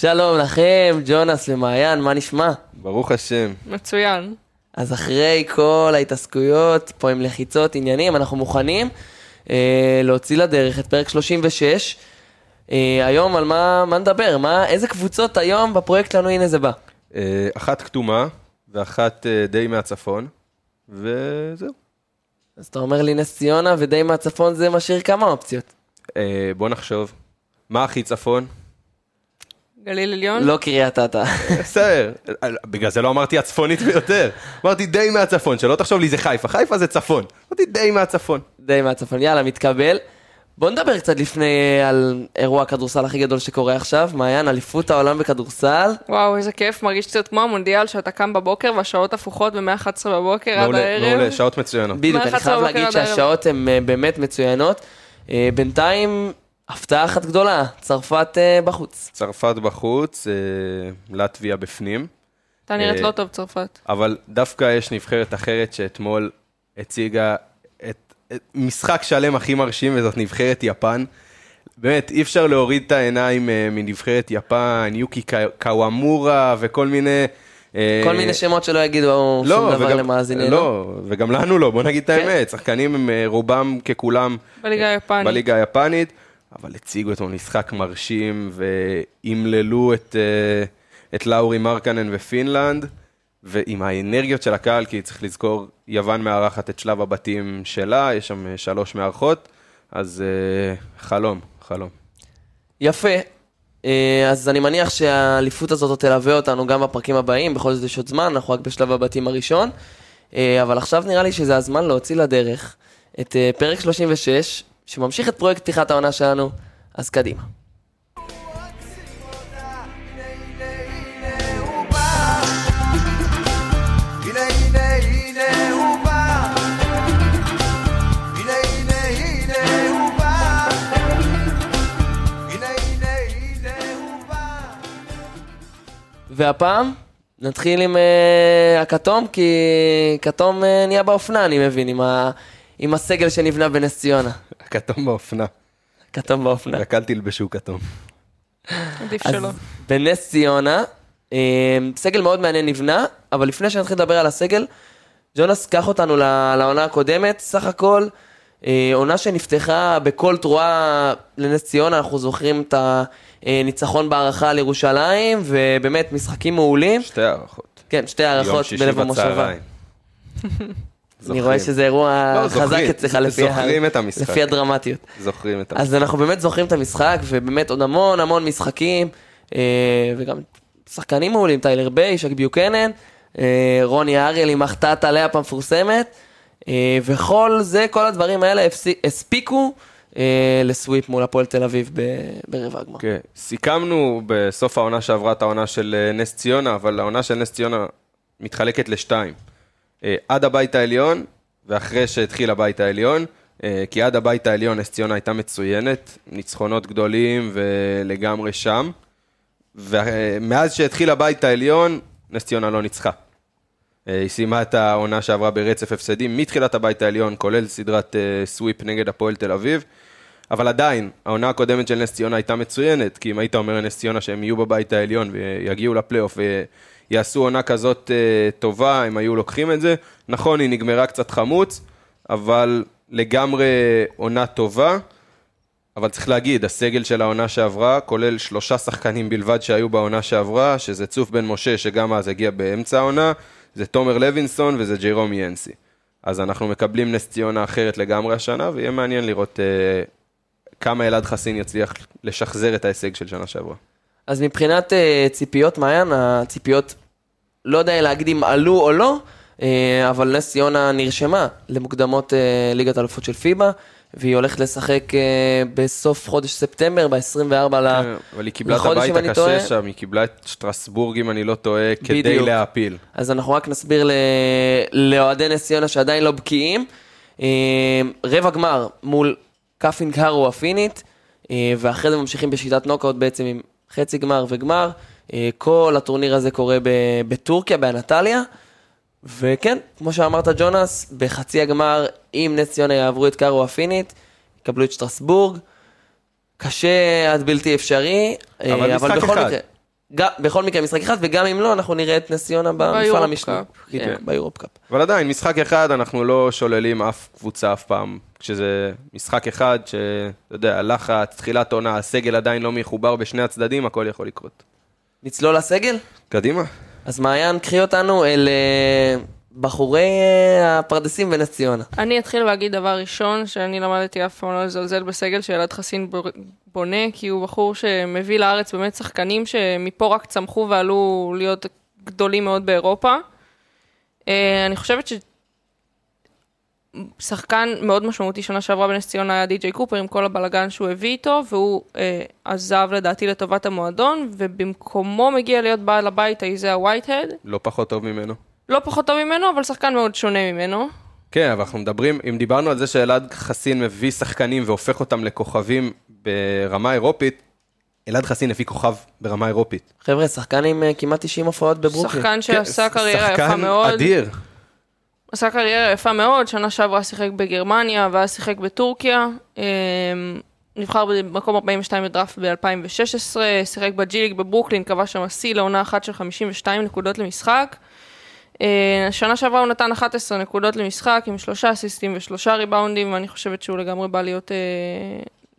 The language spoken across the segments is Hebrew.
שלום לכם, ג'ונס ומעיין, מה נשמע? ברוך השם. מצוין. אז אחרי כל ההתעסקויות פה עם לחיצות, עניינים, אנחנו מוכנים אה, להוציא לדרך את פרק 36. אה, היום על מה, מה נדבר? מה, איזה קבוצות היום בפרויקט שלנו, הנה זה בא. אה, אחת כתומה ואחת אה, די מהצפון, וזהו. אז אתה אומר לי נס ציונה ודי מהצפון זה משאיר כמה אופציות. אה, בוא נחשוב. מה הכי צפון? גליל עליון? לא קריית אתא. בסדר, בגלל זה לא אמרתי הצפונית ביותר. אמרתי די מהצפון, שלא תחשוב לי זה חיפה, חיפה זה צפון. אמרתי די מהצפון. די מהצפון, יאללה, מתקבל. בוא נדבר קצת לפני אה, על אירוע הכדורסל הכי גדול שקורה עכשיו, מעיין, אליפות העולם בכדורסל. וואו, איזה כיף, מרגיש קצת כמו המונדיאל שאתה קם בבוקר והשעות הפוכות ב-111 בבוקר עד הערב. מעולה, שעות מצוינות. בדיוק, אני חייב להגיד? שהשעות הן אה, באמת מצוינות. אה, בינתיים, הפתעה אחת גדולה, צרפת אה, בחוץ. צרפת בחוץ, אה, לטביה בפנים. אתה נראית אה, לא טוב, צרפת. אבל דווקא יש נבחרת אחרת שאתמול הציגה את, את משחק שלם הכי מרשים, וזאת נבחרת יפן. באמת, אי אפשר להוריד את העיניים אה, מנבחרת יפן, יוקי קוואמורה וכל מיני... אה, כל מיני שמות שלא יגידו לא, שום דבר וגם- למאזיננו. לא, וגם לנו לא, בוא נגיד את כן. האמת, שחקנים הם אה, רובם ככולם בליגה היפנית. בליגה היפנית, אבל הציגו אתמול משחק מרשים ואימללו את, אה, את לאורי מרקנן ופינלנד, ועם האנרגיות של הקהל, כי צריך לזכור, יוון מארחת את שלב הבתים שלה, יש שם אה, שלוש מארחות, אז אה, חלום, חלום. יפה. אז אני מניח שהאליפות הזאת תלווה אותנו גם בפרקים הבאים, בכל זאת יש עוד זמן, אנחנו רק בשלב הבתים הראשון. אבל עכשיו נראה לי שזה הזמן להוציא לדרך את פרק 36, שממשיך את פרויקט פתיחת העונה שלנו, אז קדימה. והפעם נתחיל עם אה, הכתום, כי כתום אה, נהיה באופנה, אני מבין, עם, ה... עם הסגל שנבנה בנס ציונה. הכתום באופנה, כתום באופנה. רק אל תלבשו כתום. עדיף אז שלא. בנס ציונה, אה, סגל מאוד מעניין נבנה, אבל לפני שנתחיל לדבר על הסגל, ג'ונס, קח אותנו ל- לעונה הקודמת, סך הכל, אה, עונה שנפתחה בכל תרועה לנס ציונה, אנחנו זוכרים את הניצחון בהערכה על ירושלים, ובאמת משחקים מעולים. שתי הערכות. כן, שתי הערכות בלב המושבה. בצהריים. אני רואה שזה אירוע לא, חזק זוכרים, אצלך לפי, ה- זוכרים את המשחק. לפי הדרמטיות. זוכרים את המשחק. אז אנחנו באמת זוכרים את המשחק, ובאמת עוד המון המון משחקים, אה, וגם שחקנים מעולים, טיילר ביי, שק ביוקנן, אה, רוני אריאל עם החטאת הלאפ המפורסמת, אה, וכל זה, כל הדברים האלה הספיקו לסוויפ מול הפועל תל אביב ברבע הגמר. כן, סיכמנו בסוף העונה שעברה את העונה של נס ציונה, אבל העונה של נס ציונה מתחלקת לשתיים. אה, עד הבית העליון, ואחרי שהתחיל הבית העליון, אה, כי עד הבית העליון נס ציונה הייתה מצוינת, ניצחונות גדולים ולגמרי שם. ומאז שהתחיל הבית העליון, נס ציונה לא ניצחה. אה, היא סיימה את העונה שעברה ברצף הפסדים מתחילת הבית העליון, כולל סדרת אה, סוויפ נגד הפועל תל אביב. אבל עדיין, העונה הקודמת של נס ציונה הייתה מצוינת, כי אם היית אומר לנס ציונה שהם יהיו בבית העליון ויגיעו לפלייאוף ויעשו עונה כזאת אה, טובה, הם היו לוקחים את זה. נכון, היא נגמרה קצת חמוץ, אבל לגמרי עונה טובה. אבל צריך להגיד, הסגל של העונה שעברה, כולל שלושה שחקנים בלבד שהיו בעונה שעברה, שזה צוף בן משה, שגם אז הגיע באמצע העונה, זה תומר לוינסון וזה ג'ירום ינסי. אז אנחנו מקבלים נס ציונה אחרת לגמרי השנה, ויהיה מעניין לראות אה, כמה אלעד חסין יצליח לשחזר את ההישג של שנה שעברה. אז מבחינת אה, ציפיות, מעיין, הציפיות, לא יודע להגיד אם עלו או לא, אה, אבל נס ציונה נרשמה למוקדמות אה, ליגת אלופות של פיבה, והיא הולכת לשחק אה, בסוף חודש ספטמבר, ב-24 ל... אבל היא קיבלה את לחודש, הבית אם אני הקשה טועה. שם, היא קיבלה את שטרסבורג, אם אני לא טועה, כדי. להעפיל. אז אנחנו רק נסביר. לאוהדי נס ציונה שעדיין לא בקיאים. רבע גמר מול קאריהו הפינית, ואחרי זה ממשיכים בשיטת נוקאוט בעצם עם חצי גמר וגמר. אה, כל הטורניר הזה קורה ב... בטורקיה, באנטליה. וכן, כמו שאמרת ג'ונס, בחצי הגמר, אם נס ציונה יעברו את קארהו הפינית, יקבלו את שטרסבורג. קשה עד בלתי אפשרי, אה, אבל משחק בכל אחד. מקרה... גם, בכל מקרה משחק אחד, וגם אם לא, אנחנו נראה את נס ציונה במפעל. קאפ, בדיוק, כן. ביורופ קאפ. אבל עדיין, משחק אחד, אנחנו לא שוללים אף קבוצה אף פעם. כשזה משחק אחד, שאתה יודע, לחץ, תחילת עונה, הסגל עדיין לא מחובר בשני הצדדים, הכל יכול לקרות. נצלול לסגל? קדימה. אז מעיין, קחי אותנו אל אה, בחורי אה, הפרדסים בנס ציונה. אני אתחיל להגיד דבר ראשון, שאני למדתי אף פעם לא לזלזל בסגל שאלעד חסין בונה, כי הוא בחור שמביא לארץ באמת שחקנים שמפה רק צמחו ועלו להיות גדולים מאוד באירופה. אה, אני חושבת ששחקן מאוד משמעותי שנה שעברה בנס ציונה היה די.ג'יי קופר עם כל הבלגן שהוא הביא איתו, והוא אה, עזב לדעתי לטובת המועדון, ובמקומו מגיע להיות בעל הבית האיזיה ווייטהד. לא פחות טוב ממנו. לא פחות טוב ממנו, אבל שחקן מאוד שונה ממנו. כן, אבל אנחנו מדברים, אם דיברנו על זה שאלעד חסין מביא שחקנים והופך אותם לכוכבים ברמה אירופית, אלעד חסין הביא כוכב ברמה אירופית. חבר'ה, שחקן עם אה, כמעט 90 הופעות בברוקלין. שחקן שעשה כן, קריירה יפה מאוד. שחקן אדיר. עשה קריירה יפה מאוד, שנה שעברה שיחק בגרמניה ואז שיחק בטורקיה. אמ, נבחר במקום 42 בדראפט ב-2016, שיחק ב G League בברוקלין, כבש שם שיא לעונה אחת של 52 נקודות למשחק. אה, שנה שעברה הוא נתן 11 נקודות למשחק עם שלושה אסיסטים ושלושה ריבאונדים, ואני חושבת שהוא לגמרי בא להיות, אה,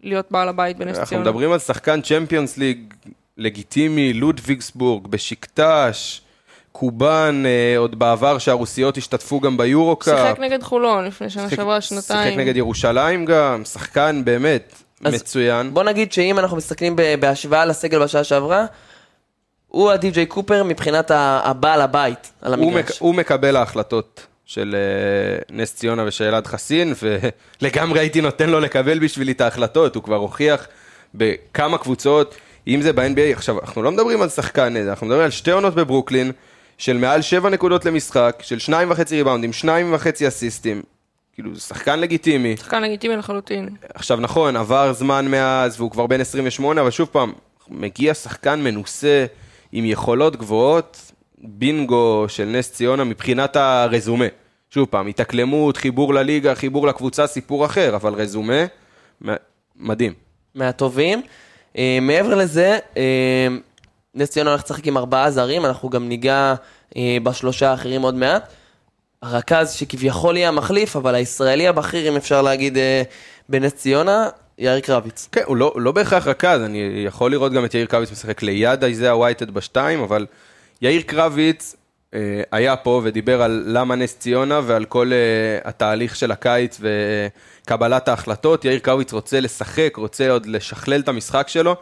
להיות בעל הבית בנס אנחנו ציונה. מדברים על שחקן Champions League לגיטימי, לודוויגסבורג, בשיקטש, קובאן, אה, עוד בעבר שהרוסיות השתתפו גם ביורו קאפ. שיחק נגד חולון לפני שנה שיחק- שעברה, שנתיים. שיחק נגד ירושלים גם, שחקן באמת אז מצוין. בוא נגיד שאם אנחנו מסתכלים בהשוואה לסגל בשעה שעברה, הוא הדי.ג'יי קופר מבחינת ה- הבעל הבית על הוא, מק, המגרש. הוא מקבל ההחלטות של uh, נס ציונה ושל אלעד חסין, ולגמרי הייתי נותן לו לקבל בשבילי את ההחלטות, הוא כבר הוכיח בכמה קבוצות, אם זה ב-NBA, עכשיו, אנחנו לא מדברים על שחקן, אנחנו מדברים על שתי עונות בברוקלין, של מעל 7 נקודות למשחק, של 2.5 ריבאונדים, 2.5 אסיסטים, כאילו, זה שחקן לגיטימי. שחקן לגיטימי לחלוטין. עכשיו נכון, עבר זמן מאז והוא כבר בן 28, אבל שוב פעם, מגיע שחקן מנוסה עם יכולות גבוהות, בינגו של נס ציונה מבחינת הרזומה. שוב פעם, התאקלמות, חיבור לליגה, חיבור לקבוצה, סיפור אחר, אבל רזומה, מדהים. מהטובים. אה, מעבר לזה, אה, נס ציונה הולך לשחק עם ארבעה זרים, אנחנו גם ניגע אה, בשלושה האחרים עוד מעט. הרכז שכביכול יהיה המחליף, אבל הישראלי הבכיר, אם אפשר להגיד, אה, בנס ציונה, יאיר קרביץ. כן, הוא לא, לא בהכרח רכז, אני יכול לראות גם את יאיר קרביץ משחק ליד איזאה ווייטד בשתיים, אבל יאיר קרביץ אה, היה פה ודיבר על למה נס ציונה ועל כל אה, התהליך של הקיץ וקבלת ההחלטות. יאיר קרביץ רוצה לשחק, רוצה עוד לשכלל את המשחק שלו.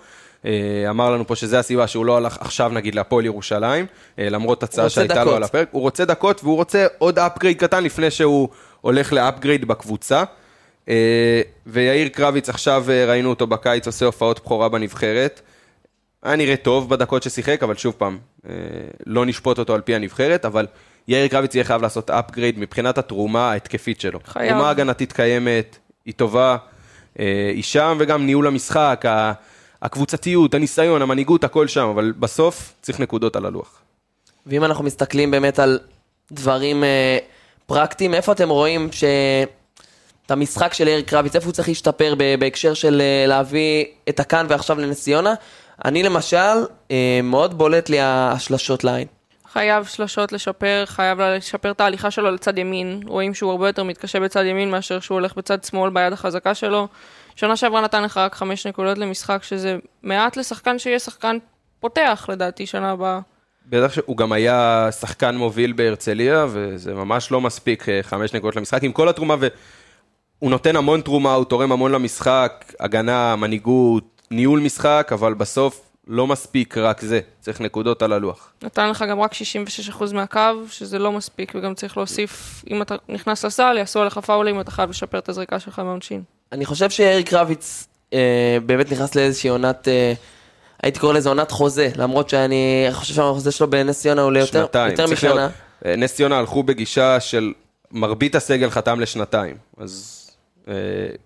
אה, אמר לנו פה שזה הסיבה שהוא לא הלך עכשיו נגיד להפועל ירושלים, אה, למרות הצעה שהייתה לו דקות. על הפרק. הוא רוצה דקות והוא רוצה עוד upgrade קטן לפני שהוא הולך ל upgrade בקבוצה. אה, ויאיר קרביץ עכשיו ראינו אותו בקיץ עושה הופעות בכורה בנבחרת. היה נראה טוב בדקות ששיחק, אבל שוב פעם, לא נשפוט אותו על פי הנבחרת, אבל יאיר קרביץ יהיה חייב לעשות upgrade מבחינת התרומה ההתקפית שלו. חייב. תרומה הגנתית קיימת, היא טובה, היא שם, וגם ניהול המשחק, הקבוצתיות, הניסיון, המנהיגות, הכל שם, אבל בסוף צריך נקודות על הלוח. ואם אנחנו מסתכלים באמת על דברים אה, פרקטיים, איפה אתם רואים ש... את המשחק של יאיר קרביץ, איפה הוא צריך להשתפר בהקשר של אה, להביא את הכאן ועכשיו לנס ציונה? אני למשל, אה, מאוד בולט לי השלשות לעין. חייב שלשות לשפר, חייב לשפר את ההליכה שלו לצד ימין. רואים שהוא הרבה יותר מתקשה בצד ימין מאשר שהוא הולך בצד שמאל ביד החזקה שלו. שנה שעברה נתן לך רק חמש נקודות למשחק, שזה מעט לשחקן שיהיה שחקן פותח לדעתי שנה הבאה. בטח שהוא גם היה שחקן מוביל בהרצליה, וזה ממש לא מספיק אה, חמש נקודות למשחק, עם כל התרומה, והוא נותן המון תרומה, הוא תורם המון למשחק, הגנה, מנהיגות, ניהול משחק, אבל בסוף לא מספיק רק זה, צריך נקודות על הלוח. נתן לך גם רק 66% מהקו, שזה לא מספיק, וגם צריך להוסיף, אם אתה נכנס לסל, יעשו עליך פאולים, אתה חייב לשפר את הזריקה שלך מהעונשין. אני חושב שיאיר קרביץ אה, באמת נכנס לאיזושהי עונת, אה, הייתי קורא לזה עונת חוזה, למרות שאני חושב שהחוזה שלו בנס ציונה הוא ליותר שנתיים. יותר משנה. להיות- אה, נס ציונה הלכו בגישה של מרבית הסגל חתם לשנתיים, אז אה,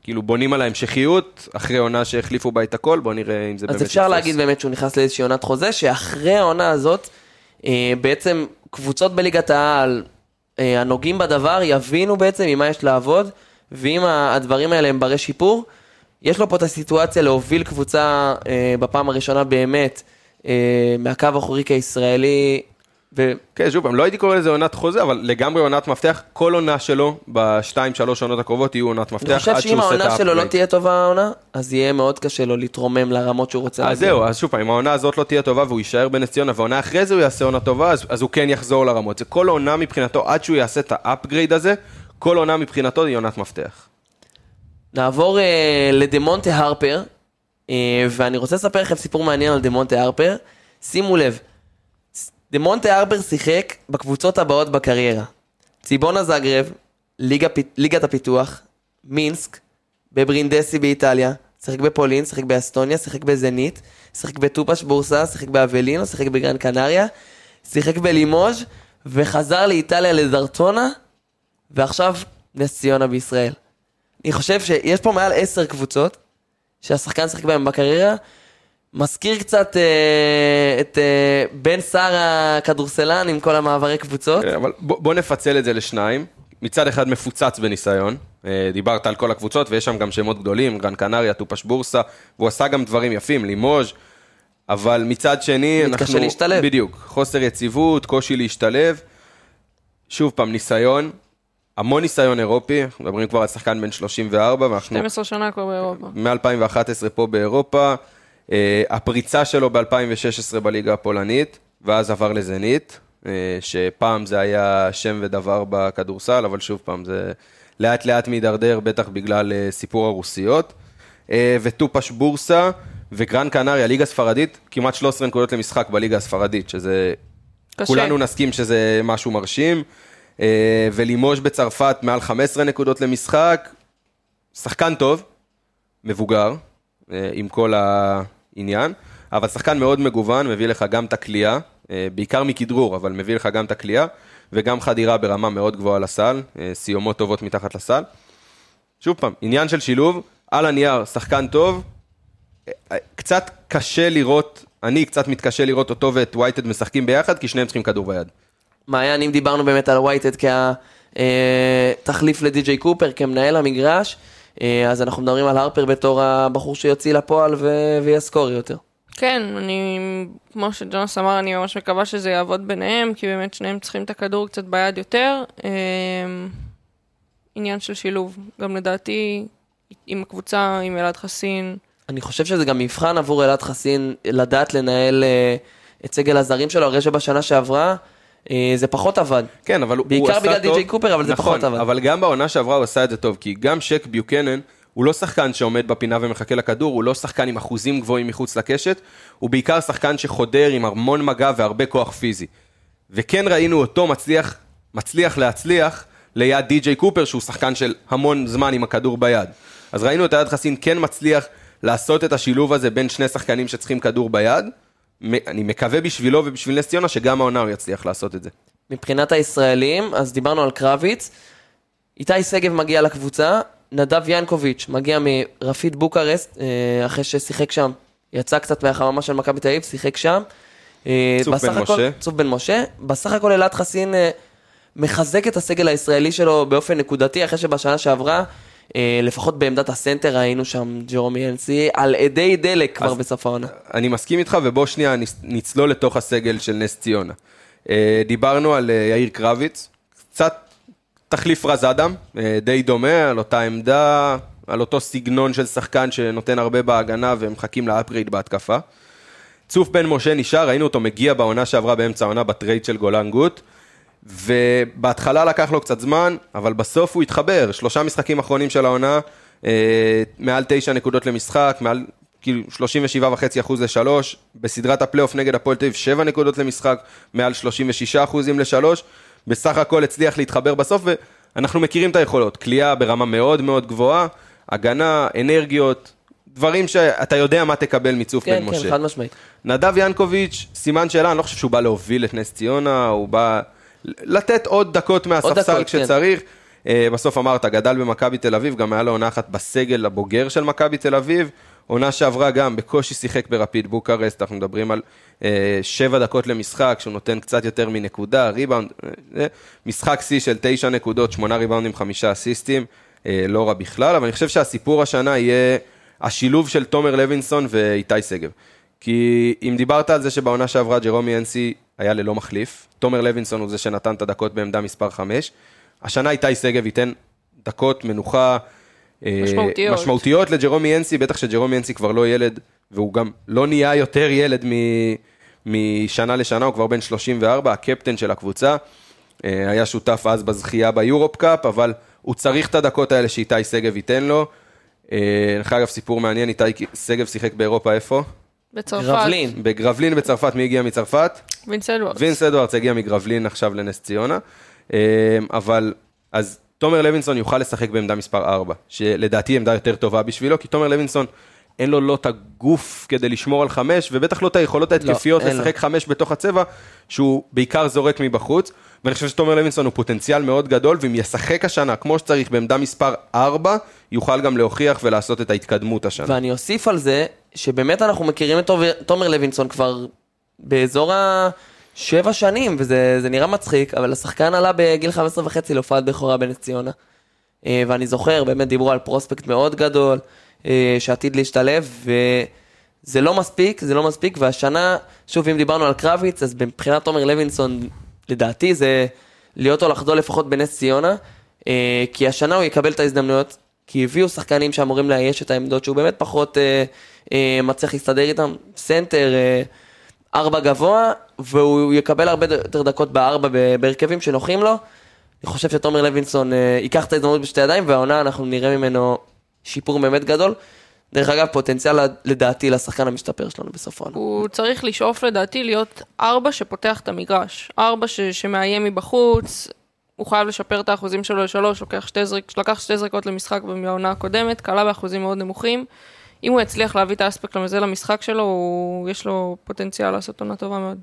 כאילו בונים על ההמשכיות, אחרי עונה שהחליפו בה את הכל, בוא נראה אם זה באמת אז אפשר יתפוס. להגיד באמת שהוא נכנס לאיזושהי עונת חוזה, שאחרי העונה הזאת, אה, בעצם קבוצות בליגת העל, אה, הנוגעים בדבר, יבינו בעצם עם מה יש לעבוד, ואם הדברים האלה הם ברי שיפור, יש לו פה את הסיטואציה להוביל קבוצה אה, בפעם הראשונה באמת אה, מהקו האחורי כישראלי, ו... כן, שוב לא הייתי קורא לזה עונת חוזה, אבל לגמרי עונת מפתח. כל עונה שלו בשתיים, שלוש עונות הקרובות יהיו עונת מפתח, אני עד חושב שהוא שאם עושה את העונה שלו לא. תהיה טובה העונה, אז יהיה מאוד קשה לו להתרומם לרמות שהוא רוצה אז זהו, אז שוב פעם, אם העונה הזאת לא תהיה טובה והוא יישאר בנס ציונה, והעונה אחרי זה הוא יעשה עונה טובה, אז, אז הוא כן יחזור לרמות. זה כל עונה מבחינתו, עד שהוא יעשה את ה upgrade הזה, כל עונה מבחינתו היא עונת מפתח. נעבור אה, לדמונטה הרפר, אה, ואני רוצה לספר לכם סיפור מעניין על דמונטה הרפר. שימו לב, דמונטה הרפר שיחק בקבוצות הבאות בקריירה. ציבונה זגרב, ליגה, ליגת הפיתוח, מינסק, בברינדסי באיטליה, שיחק בפולין, שיחק באסטוניה, שיחק בזנית, שיחק בטופש בורסה, שיחק באבלינו, שיחק בגרן קנריה, שיחק בלימוז' וחזר לאיטליה לדרטונה, ועכשיו נס ציונה בישראל. אני חושב שיש פה מעל עשר קבוצות שהשחקן שיחק בהם בקריירה. מזכיר קצת אה, את אה, בן סער הכדורסלן עם כל המעברי קבוצות. אבל בוא, בוא נפצל את זה לשניים. מצד אחד מפוצץ בניסיון, אה, דיברת על כל הקבוצות ויש שם גם שמות גדולים, גרן קנריה, טופש בורסה, והוא עשה גם דברים יפים, לימוז', אבל מצד שני, מתקשה אנחנו... להשתלב. בדיוק, חוסר יציבות, קושי להשתלב. שוב פעם, ניסיון, המון ניסיון אירופי, אנחנו מדברים כבר על שחקן בן 34, ואנחנו 12 שנה כבר באירופה. מ-2011 פה באירופה, אה, הפריצה שלו ב-2016 בליגה הפולנית, ואז עבר לזנית, אה, שפעם זה היה שם ודבר בכדורסל, אבל שוב פעם, זה לאט לאט מידרדר, בטח בגלל אה, סיפור הרוסיות. וטופש בורסה וגרן קנריה, ליגה ספרדית, כמעט 13 נקודות למשחק בליגה הספרדית, שזה... קשה. כולנו נסכים שזה משהו מרשים. אה, ולימוז' בצרפת מעל 15 נקודות למשחק, שחקן טוב, מבוגר, אה, עם כל העניין, אבל שחקן מאוד מגוון, מביא לך גם את הכלייה, אה, בעיקר מכדרור, אבל מביא לך גם את הכלייה, וגם חדירה ברמה מאוד גבוהה לסל, סיומות טובות מתחת לסל. שוב פעם, עניין של שילוב, על הנייר, שחקן טוב, קצת קשה לראות, אני קצת מתקשה לראות אותו ואת וייטד משחקים ביחד, כי שניהם צריכים כדור ביד. מעיין, אם דיברנו באמת על וייטד כתחליף לדי.ג'יי קופר, כמנהל המגרש, אה, אז אנחנו מדברים על הרפר בתור הבחור שיוציא לפועל ו- ויסקור יותר. כן, אני, כמו שג'ונס אמר, אני ממש מקווה שזה יעבוד ביניהם, כי באמת שניהם צריכים את הכדור קצת ביד יותר. אמ, עניין של שילוב, גם לדעתי, עם הקבוצה, עם אלעד חסין, אני חושב שזה גם מבחן עבור אלעד חסין לדעת לנהל אה, את סגל הזרים שלו, הרי שבשנה שעברה אה, זה פחות עבד. כן, אבל הוא בעיקר עשה בגלל טוב. די.ג'יי קופר, אבל זה נכון, פחות עבד. אבל גם בעונה שעברה הוא עשה את זה טוב, כי גם שק ביוקנן, הוא לא שחקן שעומד בפינה ומחכה לכדור, הוא לא שחקן עם אחוזים גבוהים מחוץ לקשת, הוא בעיקר שחקן שחודר עם המון מגע והרבה כוח פיזי. וכן ראינו אותו מצליח, מצליח להצליח ליד די.ג'יי קופר, שהוא שחקן של המון זמן עם הכדור ביד. אז ראינו את אלעד חסין כן מצליח לעשות את השילוב הזה בין שני שחקנים שצריכים כדור ביד. אני מקווה בשבילו ובשביל נס ציונה שגם העונה הוא יצליח לעשות את זה. מבחינת הישראלים, אז דיברנו על קרביץ, איתי שגב מגיע לקבוצה, נדב ינקוביץ' מגיע מרפיד בוקרסט, אה, אחרי ששיחק שם, יצא קצת מהחממה של מכבי תל אביב, שיחק שם. אה, צוף בן הכל- משה. צוף בן משה. בסך הכל אלעד חסין אה, מחזק את הסגל הישראלי שלו באופן נקודתי, אחרי שבשנה שעברה, לפחות בעמדת הסנטר ראינו שם ג'רומי אנסי, על אדי דלק כבר בסוף העונה. אני מסכים איתך, ובוא שנייה נצ- נצלול לתוך הסגל של נס ציונה. אה, דיברנו על אה, יאיר קרביץ, קצת תחליף רז אדם, אה, די דומה, על אותה עמדה, על אותו סגנון של שחקן שנותן הרבה בהגנה ומחכים ל upgrade בהתקפה. צוף בן משה נשאר, ראינו אותו מגיע בעונה שעברה באמצע העונה בטרייד של גולן גוט, ובהתחלה לקח לו קצת זמן, אבל בסוף הוא התחבר, שלושה משחקים אחרונים של העונה, אה, מעל תשע נקודות למשחק, מעל כאילו 37.5 אחוז לשלוש, בסדרת הפלייאוף נגד הפועל תל אביב 7 נקודות למשחק, מעל 36 אחוזים לשלוש, בסך הכל הצליח להתחבר בסוף, ואנחנו מכירים את היכולות, כליאה ברמה מאוד מאוד גבוהה, הגנה, אנרגיות, דברים שאתה יודע מה תקבל מצוף כן, בן כן, משה. חד משמעית. נדב ינקוביץ', סימן שאלה, אני לא חושב שהוא בא להוביל את נס ציונה, הוא בא לתת עוד דקות מהספסל כן. כשצריך. אה, בסוף אמרת, גדל במכבי תל אביב, גם היה לו עונה אחת בסגל הבוגר של מכבי תל אביב. עונה שעברה גם, בקושי שיחק ברפיד בוקרסט, אנחנו מדברים על אה, שבע דקות למשחק, שהוא נותן קצת יותר מנקודה, ריבאונד, אה, משחק שיא של תשע נקודות, שמונה ריבאונדים, חמישה אסיסטים, אה, לא רע בכלל, אבל אני חושב שהסיפור השנה יהיה השילוב של תומר לוינסון ואיתי שגב. כי אם דיברת על זה שבעונה שעברה ג'רומי אנסי היה ללא מחליף, תומר לוינסון הוא זה שנתן את הדקות בעמדה מספר 5, השנה איתי שגב ייתן דקות מנוחה אה, משמעותיות. משמעותיות לג'רומי אנסי, בטח שג'רומי אנסי כבר לא ילד, והוא גם לא נהיה יותר ילד מ- משנה לשנה, הוא כבר בן 34, הקפטן של הקבוצה. אה, היה שותף אז בזכייה ביורופ קאפ, אבל הוא צריך את הדקות האלה שאיתי שגב ייתן לו. אה, דרך אגב, סיפור מעניין, איתי שגב שיחק באירופה איפה? בצרפת. גרבלין. בגרבלין בצרפת, מי הגיע מצרפת? וינס אדוארדס. וינס אדוארדס הגיע מגרבלין עכשיו לנס ציונה, אה, אבל אז תומר לוינסון יוכל לשחק בעמדה מספר 4, שלדעתי עמדה יותר טובה בשבילו, כי תומר לוינסון אין לו לא את הגוף כדי לשמור על חמש, ובטח לא את היכולות ההתקפיות אין לו. לשחק חמש בתוך הצבע, שהוא בעיקר זורק מבחוץ, ואני חושב שתומר לוינסון הוא פוטנציאל מאוד גדול, ואם ישחק השנה כמו שצריך בעמדה מספר 4, יוכל גם להוכיח ולעשות את ההתקדמות השנה. ואני אוסיף על זה, שבאמת אנחנו מכירים את תומר- לוינסון כבר באזור השבע שנים, וזה זה נראה מצחיק, אבל השחקן עלה בגיל 15 וחצי להופעת בכורה בנס ציונה. אה, ואני זוכר, באמת דיברו על prospect מאוד גדול, אה, שעתיד להשתלב, וזה לא מספיק, זה לא מספיק, והשנה, שוב, אם דיברנו על קרביץ, אז מבחינת תומר לוינסון, לדעתי זה להיות או לחדול לפחות בנס ציונה, אה, כי השנה הוא יקבל את ההזדמנויות, כי הביאו שחקנים שאמורים לאייש את העמדות שהוא באמת פחות מצליח להסתדר איתם, סנטר, אה, ארבע גבוה, והוא יקבל הרבה יותר דקות בארבע בהרכבים שנוחים לו. אני חושב שתומר לוינסון אה, ייקח את ההזדמנות בשתי ידיים, והעונה אנחנו נראה ממנו שיפור באמת גדול. דרך אגב, פוטנציאל לדעתי לשחקן המשתפר שלנו בסוף העונה. הוא צריך לשאוף לדעתי להיות ארבע שפותח את המגרש. ארבע ש- שמאיים מבחוץ, הוא חייב לשפר את האחוזים שלו לשלוש, לוקח שתי זריק, לקח שתי זריקות למשחק מהעונה הקודמת, קלה באחוזים מאוד נמוכים. אם הוא יצליח להביא את האספקט הזה למשחק שלו, הוא, יש לו פוטנציאל לעשות עונה טובה מאוד.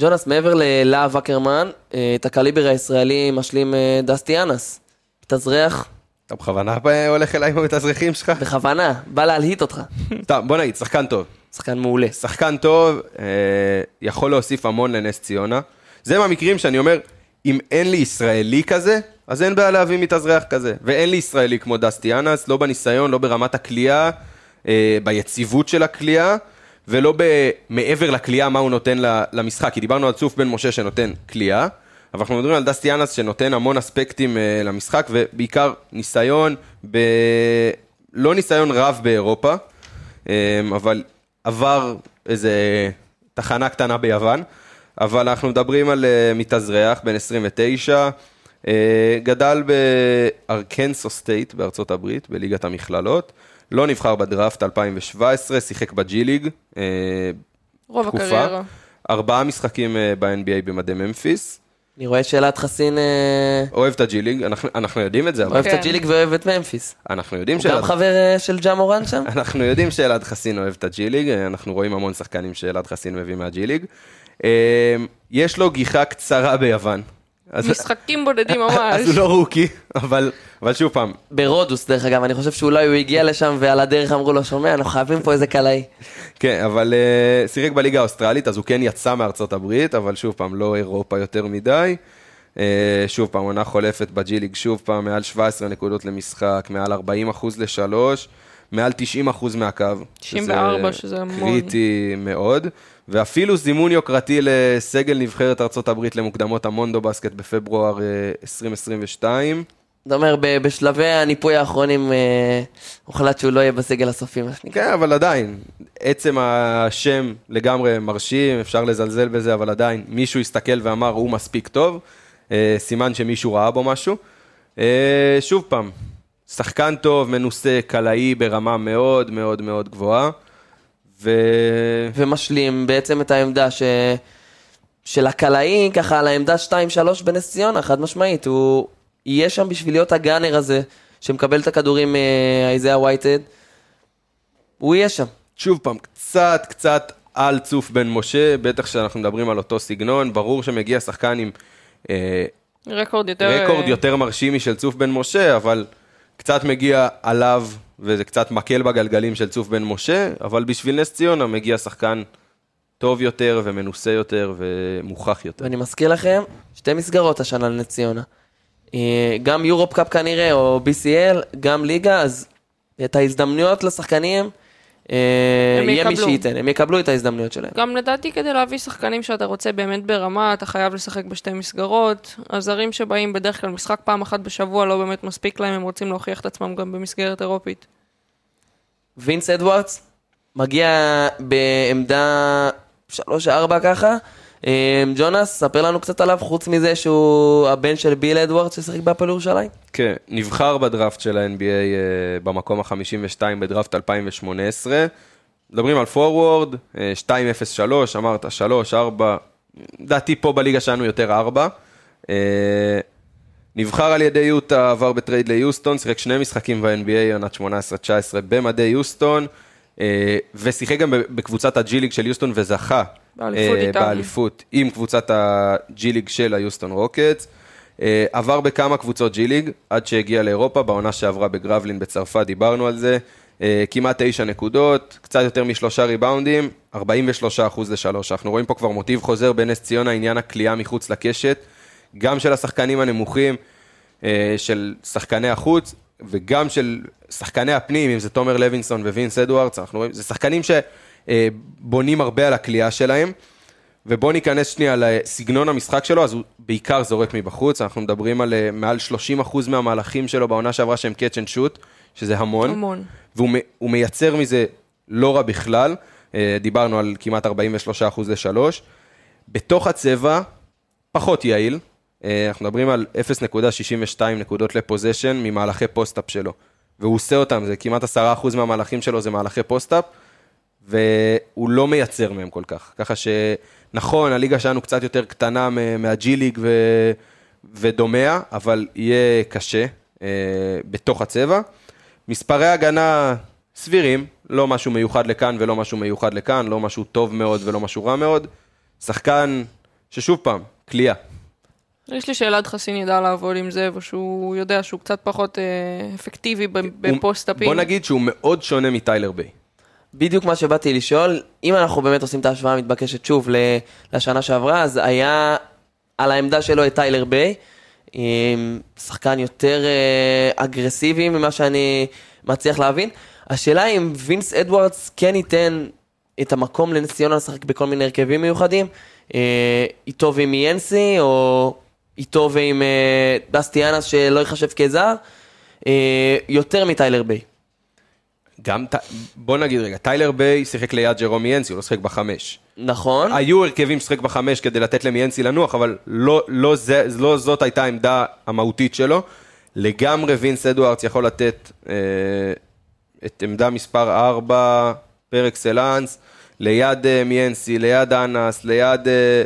ג'ונס, מעבר ללהב אקרמן, אה, את הקליבר הישראלי משלים אה, דסטי אנס. מתאזרח, אתה בכוונה הולך אליי עם המתאזרחים שלך? בכוונה, בא להלהיט אותך. סתם, בוא נגיד, שחקן טוב. שחקן מעולה. שחקן טוב, אה, יכול להוסיף המון לנס ציונה. זה מהמקרים שאני אומר, אם אין לי ישראלי כזה, אז אין בעיה להביא מתאזרח כזה. ואין לי ישראלי כמו דסטי אנס, לא בניסיון, לא ברמת הכלייה, אה, ביציבות של הכלייה, ולא מעבר לכלייה, מה הוא נותן למשחק. כי דיברנו על צוף בן משה שנותן כלייה, אבל אנחנו מדברים על דסטי אנס שנותן המון אספקטים אה, למשחק, ובעיקר ניסיון, ב... לא ניסיון רב באירופה, אה, אבל עבר איזה תחנה קטנה ביוון, אבל אנחנו מדברים על אה, מתאזרח, בן 29, אה, גדל בארקנסו סטייט בארצות הברית, בליגת המכללות, לא נבחר בדראפט 2017, שיחק בג'י ליג, אה, רוב תקופה, הקריירה. ארבעה משחקים ב-NBA במדי ממפיס, אני רואה שאלעד חסין אוהב את הג'י ליג, אנחנו, אנחנו יודעים את זה, אוהב את כן. הג'יליק ואוהב את ממפיס. אנחנו יודעים הוא גם חבר של ג'ה מורן שם? אנחנו יודעים שאלעד חסין אוהב את הג'י ליג, אנחנו רואים המון שחקנים שאלעד חסין מביא מהג'י ליג. אה, יש לו גיחה קצרה ביוון. אז- משחקים בודדים ממש. אז הוא לא רוקי, אבל, אבל שוב פעם, ברודוס, דרך אגב, אני חושב שאולי הוא הגיע לשם ועל הדרך אמרו לו, שומע, אנחנו חייבים פה איזה קלעי. כן, אבל uh, שיחק בליגה האוסטרלית, אז הוא כן יצא מארצות הברית, אבל שוב פעם, לא אירופה יותר מדי. Uh, שוב פעם, עונה חולפת בג'י ליג, שוב פעם, מעל 17 נקודות למשחק, מעל 40 אחוז לשלוש, מעל 90 אחוז מהקו. 94, שזה המון. קריטי מאוד. ואפילו זימון יוקרתי לסגל נבחרת הברית למוקדמות המונדו בסקט בפברואר אה, 2022. זאת אומרת, ב- בשלבי הניפוי האחרונים אה, הוחלט שהוא לא יהיה בסגל הסופי, מה שנקרא. כן, אבל עדיין, עצם השם לגמרי מרשים, אפשר לזלזל בזה, אבל עדיין, מישהו הסתכל ואמר, הוא מספיק טוב, אה, סימן שמישהו ראה בו משהו. אה, שוב פעם, שחקן טוב, מנוסה, קלעי ברמה מאוד מאוד מאוד גבוהה, ו... ומשלים בעצם את העמדה ש... של הקלעי, ככה על העמדה 2-3 בנס ציונה, חד משמעית. הוא יהיה שם בשביל להיות הגאנר הזה, שמקבל את הכדורים מאייזאה וייטד. הוא יהיה שם. שוב פעם, קצת קצת על צוף בן משה, בטח שאנחנו מדברים על אותו סגנון, ברור שמגיע שחקן עם אה, רקורד יותר... רקורד אה, יותר מרשים משל צוף בן משה, אבל קצת מגיע עליו, וזה קצת מקל בגלגלים של צוף בן משה, אבל בשביל נס ציונה מגיע שחקן טוב יותר ומנוסה יותר ומוכח יותר. ואני מזכיר לכם, שתי מסגרות השנה לנס ציונה. אה, גם יורופ קאפ כנראה, או BCL, גם ליגה, אז את ההזדמנויות לשחקנים יהיה מי. שייתן, הם יקבלו את ההזדמנויות שלהם. גם לדעתי כדי להביא שחקנים שאתה רוצה באמת ברמה, אתה חייב לשחק בשתי מסגרות. הזרים שבאים בדרך כלל משחק פעם אחת בשבוע לא באמת מספיק להם, הם רוצים להוכיח את עצמם גם במסגרת אירופית. וינס אדוארדס מגיע בעמדה 3-4 ככה. אה, ג'ונס, ספר לנו קצת עליו, חוץ מזה שהוא הבן של ביל אדוארדס ששיחק בהפועל ירושלים. כן, נבחר בדראפט של ה-NBA אה, במקום ה-52 בדראפט 2018. מדברים על forward, אה, 2-0-3, אמרת 3, 4, לדעתי פה בליגה שלנו יותר 4. אה, נבחר על ידי יוטה, עבר בטרייד ליוסטון, שיחק שני משחקים ב-NBA, עונת 18-19 במדי יוסטון, ושיחק גם בקבוצת הג'י ליג של יוסטון וזכה באליפות אה. באליפות עם קבוצת הג'י ליג של היוסטון רוקטס. אה, עבר בכמה קבוצות ג'י ליג עד שהגיע לאירופה, בעונה שעברה בגרבלין בצרפת, דיברנו על זה. אה, כמעט תשע נקודות, קצת יותר משלושה ריבאונדים, 43 אחוז לשלוש. אנחנו רואים פה כבר מוטיב חוזר בנס ציונה, עניין הכלייה מחוץ לקשת, גם של השחקנים הנמוכים, של שחקני החוץ, וגם של שחקני הפנים, אם זה תומר לוינסון ווינס אדוארדס, אנחנו רואים, זה שחקנים שבונים הרבה על הכלייה שלהם. ובואו ניכנס שנייה לסגנון המשחק שלו, אז הוא בעיקר זורק מבחוץ, אנחנו מדברים על אה, מעל 30% מהמהלכים שלו בעונה שעברה שהם catch and shoot, שזה המון. המון. והוא מייצר מזה לא רע בכלל, אה, דיברנו על כמעט 43% לשלוש. בתוך הצבע, פחות יעיל, אה, אנחנו מדברים על 0.62 נקודות ל possession ממהלכי post-up שלו. והוא עושה אותם, זה כמעט 10% מהמהלכים שלו זה מהלכי post-up, והוא לא מייצר מהם כל כך. ככה שנכון, הליגה שלנו קצת יותר קטנה מה G League ו... ודומיה, אבל יהיה קשה אה, בתוך הצבע. מספרי הגנה סבירים, לא משהו מיוחד לכאן ולא משהו מיוחד לכאן, לא משהו טוב מאוד ולא משהו רע מאוד. שחקן ששוב פעם, כליאה. יש לי שאלת חסין ידע לעבוד עם זה, ושהוא יודע שהוא קצת פחות אה, אפקטיבי ב post-upים. בוא נגיד שהוא מאוד שונה מטיילר ביי. בדיוק מה שבאתי לשאול, אם אנחנו באמת עושים את ההשוואה המתבקשת שוב לשנה שעברה, אז היה על העמדה שלו את טיילר ביי, שחקן יותר אה, אגרסיבי ממה שאני מצליח להבין. השאלה אם וינס אדוארדס כן ייתן את המקום לנס ציונה לשחק בכל מיני הרכבים מיוחדים, אה, איתו ועם אנסי, או איתו ועם אה, דסטי אנס שלא ייחשב כזר, יותר מטיילר ביי. גם, בוא נגיד רגע, טיילר ביי שיחק ליד ג'רומי אנסי, הוא לא שיחק בחמש. נכון. היו הרכבים ששיחק בחמש כדי לתת לאנסי לנוח, אבל לא, לא, זה, לא זאת הייתה העמדה המהותית שלו. לגמרי וינס אדוארדס יכול לתת אה, את עמדה מספר 4 par excellence, ליד אה, מיאנסי, ליד האנס, ליד... אה,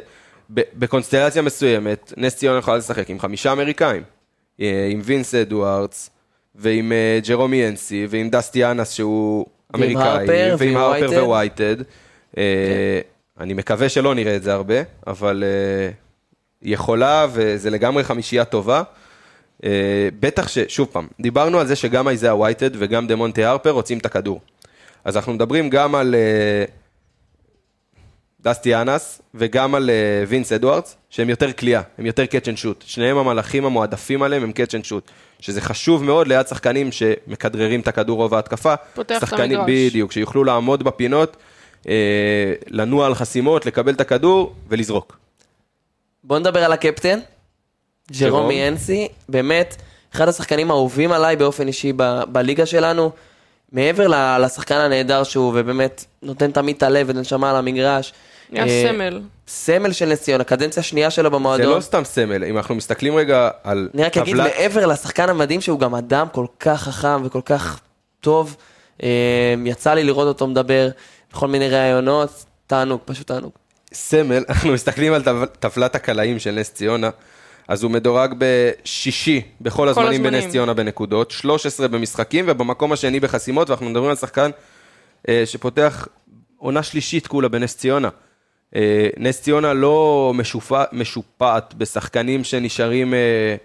בקונסטלציה מסוימת, נס ציונה יכולה לשחק עם חמישה אמריקאים. אה, עם וינס אדוארדס, ועם אה, ג'רום מיאנסי, ועם דסטי האנס שהוא אמריקאי, ועם הרפר ווייטד. אה, אני מקווה שלא נראה את זה הרבה, אבל אה, יכולה, וזה לגמרי חמישייה טובה. אה, בטח ש... שוב פעם, דיברנו על זה שגם איזאה ווייטד וגם דמונטה הרפר רוצים את הכדור. אז אנחנו מדברים גם על אה, דסטי אנס וגם על אה, וינס אדוארדס, שהם יותר כליאה, הם יותר catch and shoot. שניהם המלאכים המועדפים עליהם הם catch and shoot, שזה חשוב מאוד ליד שחקנים שמכדררים את הכדור רוב ההתקפה. פותח את שחקנים, המגרש. בדיוק, שיוכלו לעמוד בפינות, אה, לנוע על חסימות, לקבל את הכדור ולזרוק. בוא נדבר על הקפטן, ג'רום. ג'רומי אנסי, באמת, אחד השחקנים האהובים עליי באופן אישי ב- בליגה שלנו, מעבר ל- לשחקן הנהדר שהוא, ובאמת נותן תמיד את הלב ונשמה על המגרש. נהיה אה, סמל. סמל של נס ציונה, קדנציה שנייה שלו זה במועדון. לא סתם סמל, אם אנחנו מסתכלים רגע על אני רק אגיד, מעבר לשחקן המדהים שהוא גם אדם כל כך חכם וכל כך טוב, אה, יצא לי לראות אותו מדבר בכל מיני ראיונות, תענוג, פשוט תענוג. סמל, אנחנו מסתכלים על טב- טבלת הקלעים של נס ציונה, אז הוא מדורג בשישי בכל הזמנים הזמנים. בנס ציונה בנקודות, 13 במשחקים ובמקום השני בחסימות, ואנחנו מדברים על שחקן אה, שפותח עונה שלישית כולה בנס ציונה. אה, נס ציונה לא משופע, משופעת בשחקנים שנשארים אה,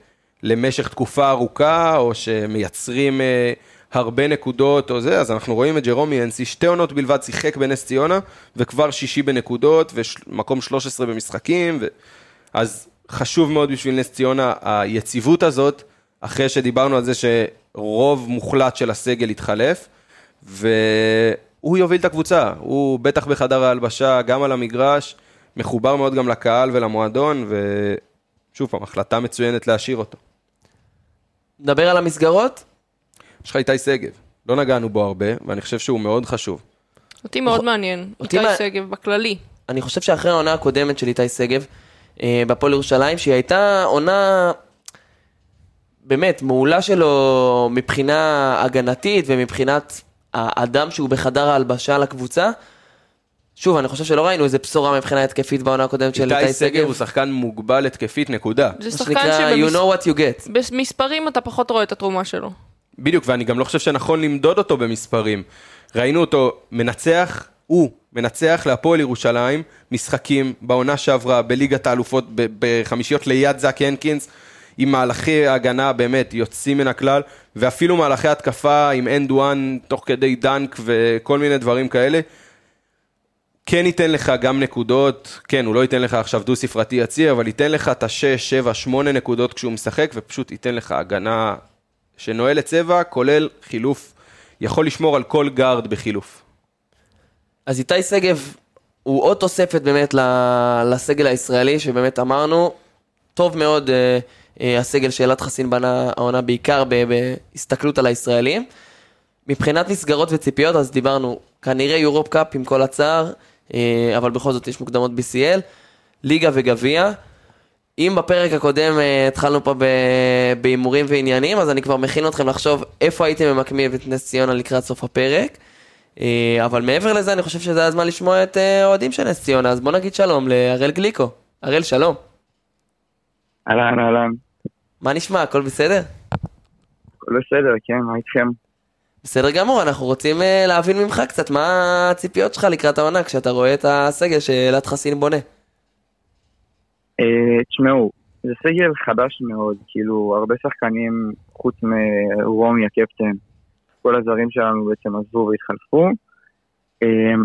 למשך תקופה ארוכה, או שמייצרים אה, הרבה נקודות או זה, אז אנחנו רואים את ג'רומי אנסי, שתי עונות בלבד שיחק בנס ציונה, וכבר שישי בנקודות, ומקום 13 במשחקים, ו... אז חשוב מאוד בשביל נס ציונה היציבות הזאת, אחרי שדיברנו על זה שרוב מוחלט של הסגל התחלף, והוא הוא יוביל את הקבוצה, הוא בטח בחדר ההלבשה, גם על המגרש, מחובר מאוד גם לקהל ולמועדון, ושוב פעם, החלטה מצוינת להשאיר אותו. נדבר על המסגרות? יש לך איתי שגב, לא נגענו בו הרבה, ואני חושב שהוא מאוד חשוב. אותי מאוד מעניין, אותי איתי מה- שגב בכללי. אני חושב שאחרי העונה הקודמת של איתי שגב, אה, בהפועל ירושלים, שהיא הייתה עונה באמת מעולה שלו מבחינה הגנתית ומבחינת האדם שהוא בחדר ההלבשה לקבוצה. שוב, אני חושב שלא ראינו איזה בשורה מבחינה התקפית בעונה הקודמת של איתי איתי שגב. הוא שחקן מוגבל התקפית, נקודה. זה שחקן שנקרא, you know what you get. אתה פחות רואה את התרומה שלו. בדיוק, ואני גם לא חושב שנכון למדוד אותו במספרים. ראינו אותו מנצח, הוא מנצח להפועל ירושלים, משחקים בעונה שעברה בליגת האלופות בחמישיות ליד זאק הנקינס, עם מהלכי הגנה באמת יוצאים מן הכלל, ואפילו מהלכי התקפה עם and one תוך כדי dunk וכל מיני דברים כאלה. כן ייתן לך גם נקודות, כן, הוא לא ייתן לך עכשיו דו ספרתי יציע, אבל ייתן לך את השש, שבע, שמונה נקודות כשהוא משחק, ופשוט ייתן לך הגנה שנועלת צבע, כולל חילוף, יכול לשמור על כל גארד בחילוף. אז איתי שגב הוא עוד תוספת באמת לסגל הישראלי, שבאמת אמרנו, טוב מאוד אה, הסגל שאלעד חסין בנה העונה בעיקר בהסתכלות על הישראלים. מבחינת מסגרות וציפיות, אז דיברנו, כנראה יורופ קאפ עם כל הצער, אה, אבל בכל זאת יש מוקדמות BCL, ליגה וגביע. אם בפרק הקודם אה, התחלנו פה בהימורים ועניינים, אז אני כבר מכין אתכם לחשוב איפה הייתם ממקמים את נס ציונה לקראת סוף הפרק. אבל מעבר לזה, אני חושב שזה הזמן לשמוע את האוהדים של נס ציונה, אז בוא נגיד שלום להראל גליקו. הראל, שלום. אהלן, אהלן. מה נשמע, הכל בסדר? הכל בסדר, כן, מה איתכם? בסדר גמור, אנחנו רוצים אה, להבין ממך קצת מה הציפיות שלך לקראת העונה, כשאתה רואה את הסגל שאלעד חסין בונה. אה, תשמעו, זה סגל חדש מאוד, כאילו, הרבה שחקנים, חוץ מרומי הקפטן, כל הזרים שלנו בעצם עזבו והתחלפו. אה,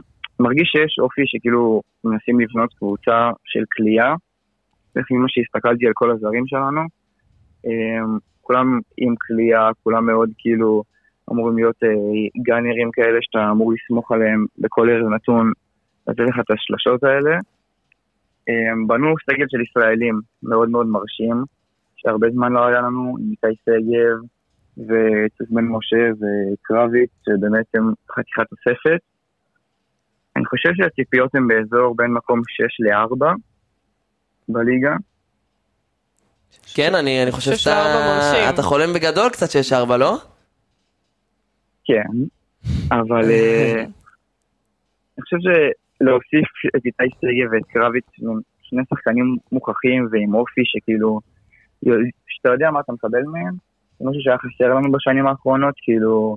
מרגיש שיש אופי שכאילו מנסים לבנות קבוצה של כליאה, לפי מה שהסתכלתי על כל הזרים שלנו. אה, כולם עם כליאה, כולם מאוד כאילו אמורים להיות אה, גאנרים כאלה שאתה אמור לסמוך עליהם בכל ערב נתון, לתת לך את השלשות האלה. הם בנו סגל של ישראלים מאוד מאוד מרשים, שהרבה זמן לא היה לנו, עם איתי שגב וצוס בן משה וקרביץ, שבאמת הם חתיכת תוספת. אני חושב שהציפיות הן באזור בין מקום 6 ל-4 בליגה. כן, אני, אני חושב שאתה. אתה חולם בגדול קצת שיש ארבע, לא? כן, אבל אה, אני חושב שלהוסיף את איתי שגב ואת קרביץ, הם שני שחקנים מוכחים ועם אופי שכאילו, שאתה יודע מה אתה מקבל מהם, זה משהו שהיה חסר לנו בשנים האחרונות, כאילו,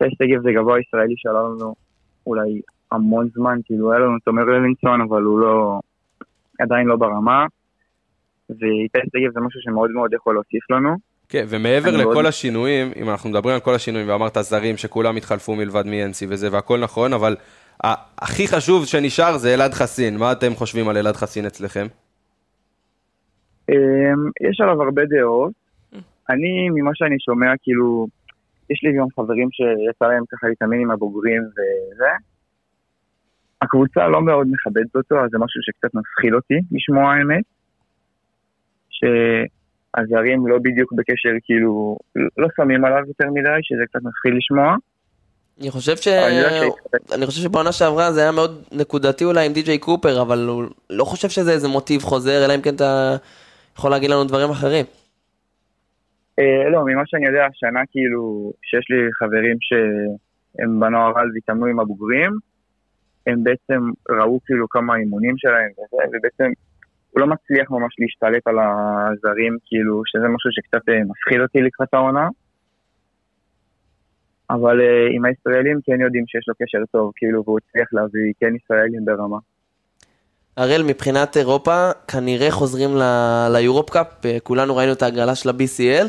איתי שגב זה גבוה ישראלי שעלה לנו אולי המון זמן, כאילו היה לנו תומר לוינסון, אבל הוא לא, עדיין לא ברמה, ואיתי שגב זה משהו שמאוד מאוד יכול להוסיף לנו. כן, ומעבר לכל מאוד- השינויים, אם אנחנו מדברים על כל השינויים, ואמרת זרים שכולם התחלפו מלבד מיאנסי וזה, והכל נכון, אבל ה- הכי חשוב שנשאר זה אלעד חסין. מה אתם חושבים על אלעד חסין אצלכם? אמ, יש עליו הרבה דעות. אני, ממה שאני שומע, כאילו, יש לי גם חברים שיצא להם ככה להתאמן עם הבוגרים וזה. הקבוצה לא מאוד מכבדת אותו, אז זה משהו שקצת מפחיד אותי לשמוע האמת. שהזרים לא בדיוק בקשר, כאילו, לא שמים עליו יותר מדי, שזה קצת מפחיד לשמוע. אני חושב ש... אני חושב שבעונה שעברה זה היה מאוד נקודתי אולי עם די.ג'יי קופר, אבל הוא לא חושב שזה איזה מוטיב חוזר, אלא אם כן אתה יכול להגיד לנו דברים אחרים. אה, לא, ממה שאני יודע, השנה כאילו, שיש לי חברים שהם בנוער על והתאמנו עם הבוגרים, הם בעצם ראו כאילו כמה אימונים שלהם וזה, ובעצם הוא לא מצליח ממש להשתלט על הזרים, כאילו, שזה משהו שקצת אה, מפחיד אותי לקראת העונה. אבל אה, עם הישראלים כן יודעים שיש לו קשר טוב, כאילו, והוא הצליח להביא כן ישראלים ברמה. הראל, מבחינת אירופה, כנראה חוזרים ל Europe Cup, אה, כולנו ראינו את ההגרלה של ה-BCL.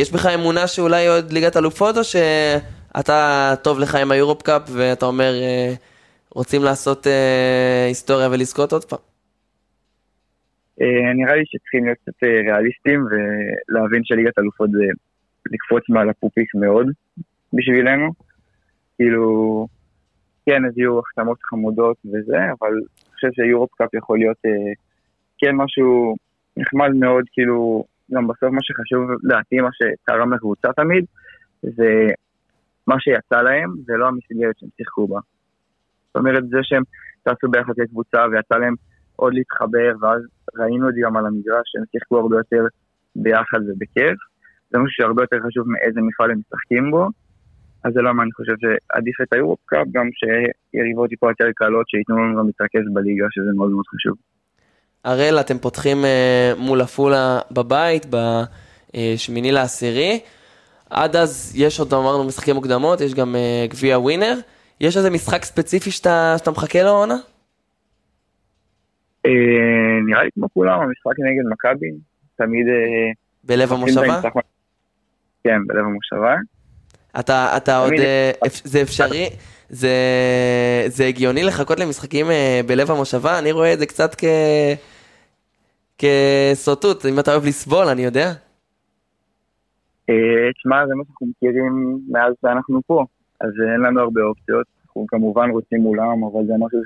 יש בך אמונה שאולי עוד ליגת אלופות, או שאתה טוב לך עם ה Europe Cup, ואתה אומר, רוצים לעשות היסטוריה ולזכות עוד פעם? אה, נראה לי שצריכים להיות קצת אה, ריאליסטים ולהבין שליגת אלופות זה לקפוץ מעל הפופיק מאוד בשבילנו. כאילו, כן הביאו החתמות חמודות וזה, אבל אני חושב שיורופ קאפ יכול להיות אה, כן משהו נחמד מאוד, כאילו, גם בסוף מה שחשוב לדעתי, מה שתרם לקבוצה תמיד, זה מה שיצא להם, ולא המסגרת שהם שיחקו בה. זאת אומרת, זה שהם טסו ביחד כקבוצה ויצא להם עוד להתחבר, ואז ראינו את זה גם על המגרש, שהם שיחקו הרבה יותר ביחד ובכיף. זה משהו שהרבה יותר חשוב מאיזה מפעל הם משחקים בו. אז זה למה אני חושב שעדיף את היורופ קאפ, גם שיריבות טיפה יותר קלות, שייתנו לנו גם להתרכז בליגה, שזה מאוד מאוד חשוב. הראל, אתם פותחים אה, מול עפולה בבית, בשמיני לעשירי. עד אז יש עוד, אמרנו, משחקי מוקדמות, יש גם אה, גביע ווינר. יש איזה משחק ספציפי שאתה, שאתה מחכה לו, עונה? אה, נראה לי כמו כולם, המשחק נגד מכבי, תמיד... אה, בלב המושבה? כן, בלב המושבה. אתה, אתה עוד, אה, זה אפשרי, זה, זה הגיוני לחכות למשחקים בלב המושבה? אני רואה את זה קצת כ... כסוטוט, אם אתה אוהב לסבול, אני יודע. תשמע, זה מה שאנחנו מכירים מאז שאנחנו פה, אז אין לנו הרבה אופציות. אנחנו כמובן רוצים מולם, אבל זה משהו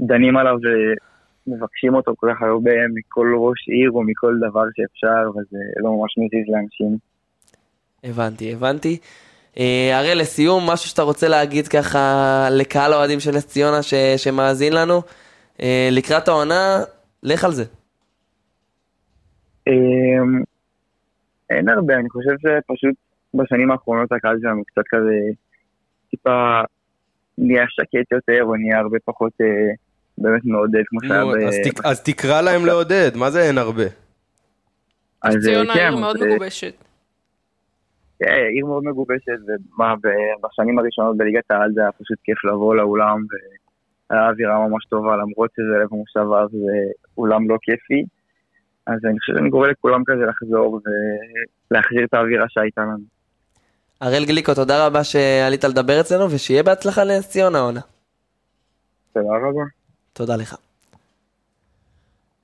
שדנים עליו ומבקשים אותו כל כך הרבה מכל ראש עיר או מכל דבר שאפשר, וזה לא ממש מזיז לאנשים. הבנתי, הבנתי. אה, הראל, לסיום, משהו שאתה רוצה להגיד ככה לקהל האוהדים של נס ציונה ש, שמאזין לנו, אה, לקראת העונה, לך על זה. אמ, אין הרבה, אני חושב שפשוט בשנים האחרונות הקהל שלנו קצת כזה טיפה נהיה שקט יותר, או נהיה הרבה פחות אה, באמת מעודד כמו שהיה ב... אז תק- אז תקרא להם לעודד, מה זה אין הרבה? אז, אה, ציונה כן, עיר אז, מאוד אה, מגובשת. כן, עיר מאוד מגובשת, ומה, בשנים הראשונות בליגת העל זה היה פשוט כיף לבוא לאולם, והיה אווירה ממש טובה, למרות שזה לב המושבה ואולם לא כיפי. אז אני חושב שאני קורא לכולם כזה לחזור ולהחזיר את האווירה שהייתה לנו. הראל גליקו, תודה רבה שעלית לדבר אצלנו, ושיהיה בהצלחה לנס ציונה העונה. תודה רבה. תודה לך.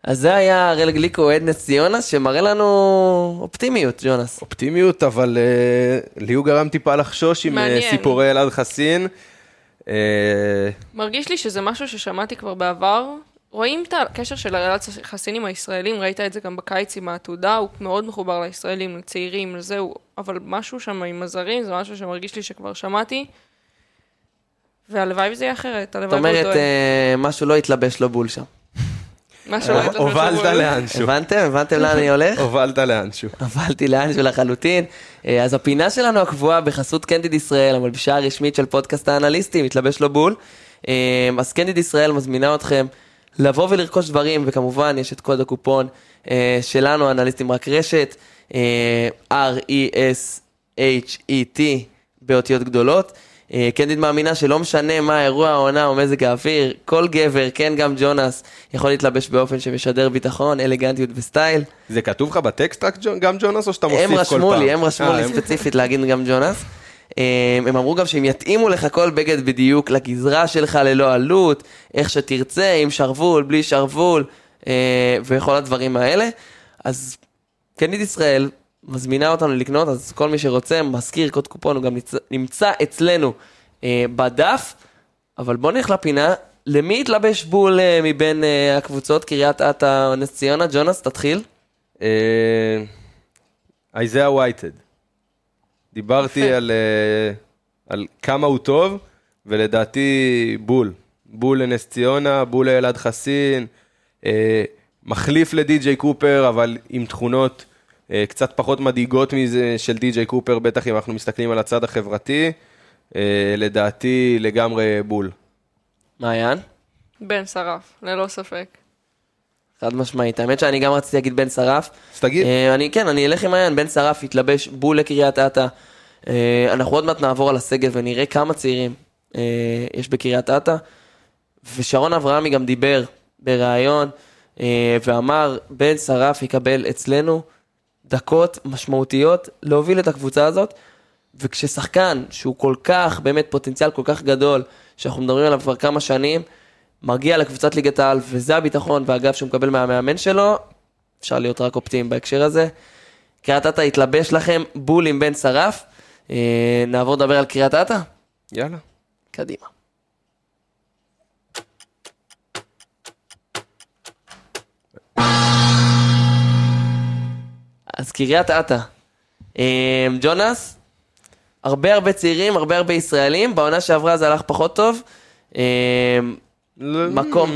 אז זה היה הראל גליקו, אוהד נס ציונה, שמראה לנו אופטימיות, ג'ונס. אופטימיות, אבל אה, לי הוא גרם טיפה לחשוש עם אה, מעניין. סיפורי אלעד חסין. אה, מרגיש לי שזה משהו ששמעתי כבר בעבר. רואים את הקשר של אלעד חסין עם הישראלים, ראית את זה גם בקיץ עם העתודה, הוא מאוד מחובר לישראלים, לצעירים, לזהו, אבל משהו שם עם הזרים, זה משהו שמרגיש לי שכבר שמעתי. והלוואי וזה יהיה אחרת, זאת הלוואי והוא אומרת, טועה. אה, משהו לא התלבש לו בול שם. משהו לא יתלבש הובלת. לאנשהו. הבנתם? הבנתם לאן אני הולך? הובלת לאנשהו. הובלתי לאנשהו לחלוטין. אה, אז הפינה שלנו הקבועה בחסות קנדיד ישראל, המלבישה הרשמית של פודקאסט האנליסטים, מתלבש לו בול. אה, אז קנדיד ישראל מזמינה אתכם לבוא ולרכוש דברים, וכמובן יש את קוד הקופון אה, שלנו, אנליסטים רק רשת, אה, R-E-S-H-E-T באותיות גדולות. אה, קנדיד מאמינה שלא משנה מה אירוע העונה או מזג האוויר, כל גבר, כן גם ג'ונס, יכול להתלבש באופן שמשדר ביטחון, אלגנטיות וסטייל. זה כתוב לך בטקסט רק גם ג'ונס או שאתה מוסיף כל הם פעם? רשמו לי, הם רשמו אה, לי הם- ספציפית להגיד גם ג'ונס. אה, הם אמרו גם שהם יתאימו לך כל בגד בדיוק לגזרה שלך ללא עלות, איך שתרצה, עם שרוול, בלי שרוול, וכל הדברים האלה. אז קנית ישראל מזמינה אותנו לקנות, אז כל מי שרוצה, מזכיר קוד קופון, הוא גם נמצא, נמצא אצלנו אה, בדף. אבל בוא נלך לפינה, למי התלבש בול אה, מבין אה, הקבוצות, קריית אתא נס ציונה? ג'ונס, תתחיל. אה, אייזאה וייטד. דיברתי. על, אה, על כמה הוא טוב, ולדעתי בול. בול לנס ציונה, בול לאלעד חסין, אה, מחליף לדי.ג'יי קופר, אבל עם תכונות אה, קצת פחות מדאיגות מזה של די.ג'יי קופר, בטח אם אנחנו מסתכלים על הצד החברתי. אה, לדעתי לגמרי בול. מעיין? בן שרף, ללא ספק. חד משמעית. האמת שאני גם רציתי להגיד בן שרף. אז תגיד. אה, אני כן, אני אלך עם מעיין, בן שרף התלבש בול לקריית אתא. אה, אנחנו עוד מעט נעבור על הסגל ונראה כמה צעירים אה, יש בקריית אתא. ושרון אברהמי גם דיבר בריאיון אה, ואמר, בן שרף יקבל אצלנו דקות משמעותיות להוביל את הקבוצה הזאת. וכששחקן שהוא כל כך, באמת פוטנציאל כל כך גדול, שאנחנו מדברים עליו כבר כמה שנים, מגיע לקבוצת ליגת העל, וזה הביטחון והגב שהוא מקבל מהמאמן שלו, אפשר להיות רק אופטימיים בהקשר הזה. קריית אתא התלבש לכם, בול עם בן שרף. אה, נעבור לדבר על קריית אתא? יאללה. קדימה. you אז קריית אתא. אה, ג'ונס, הרבה הרבה צעירים, הרבה הרבה ישראלים, בעונה שעברה זה הלך פחות טוב. לא- מקום.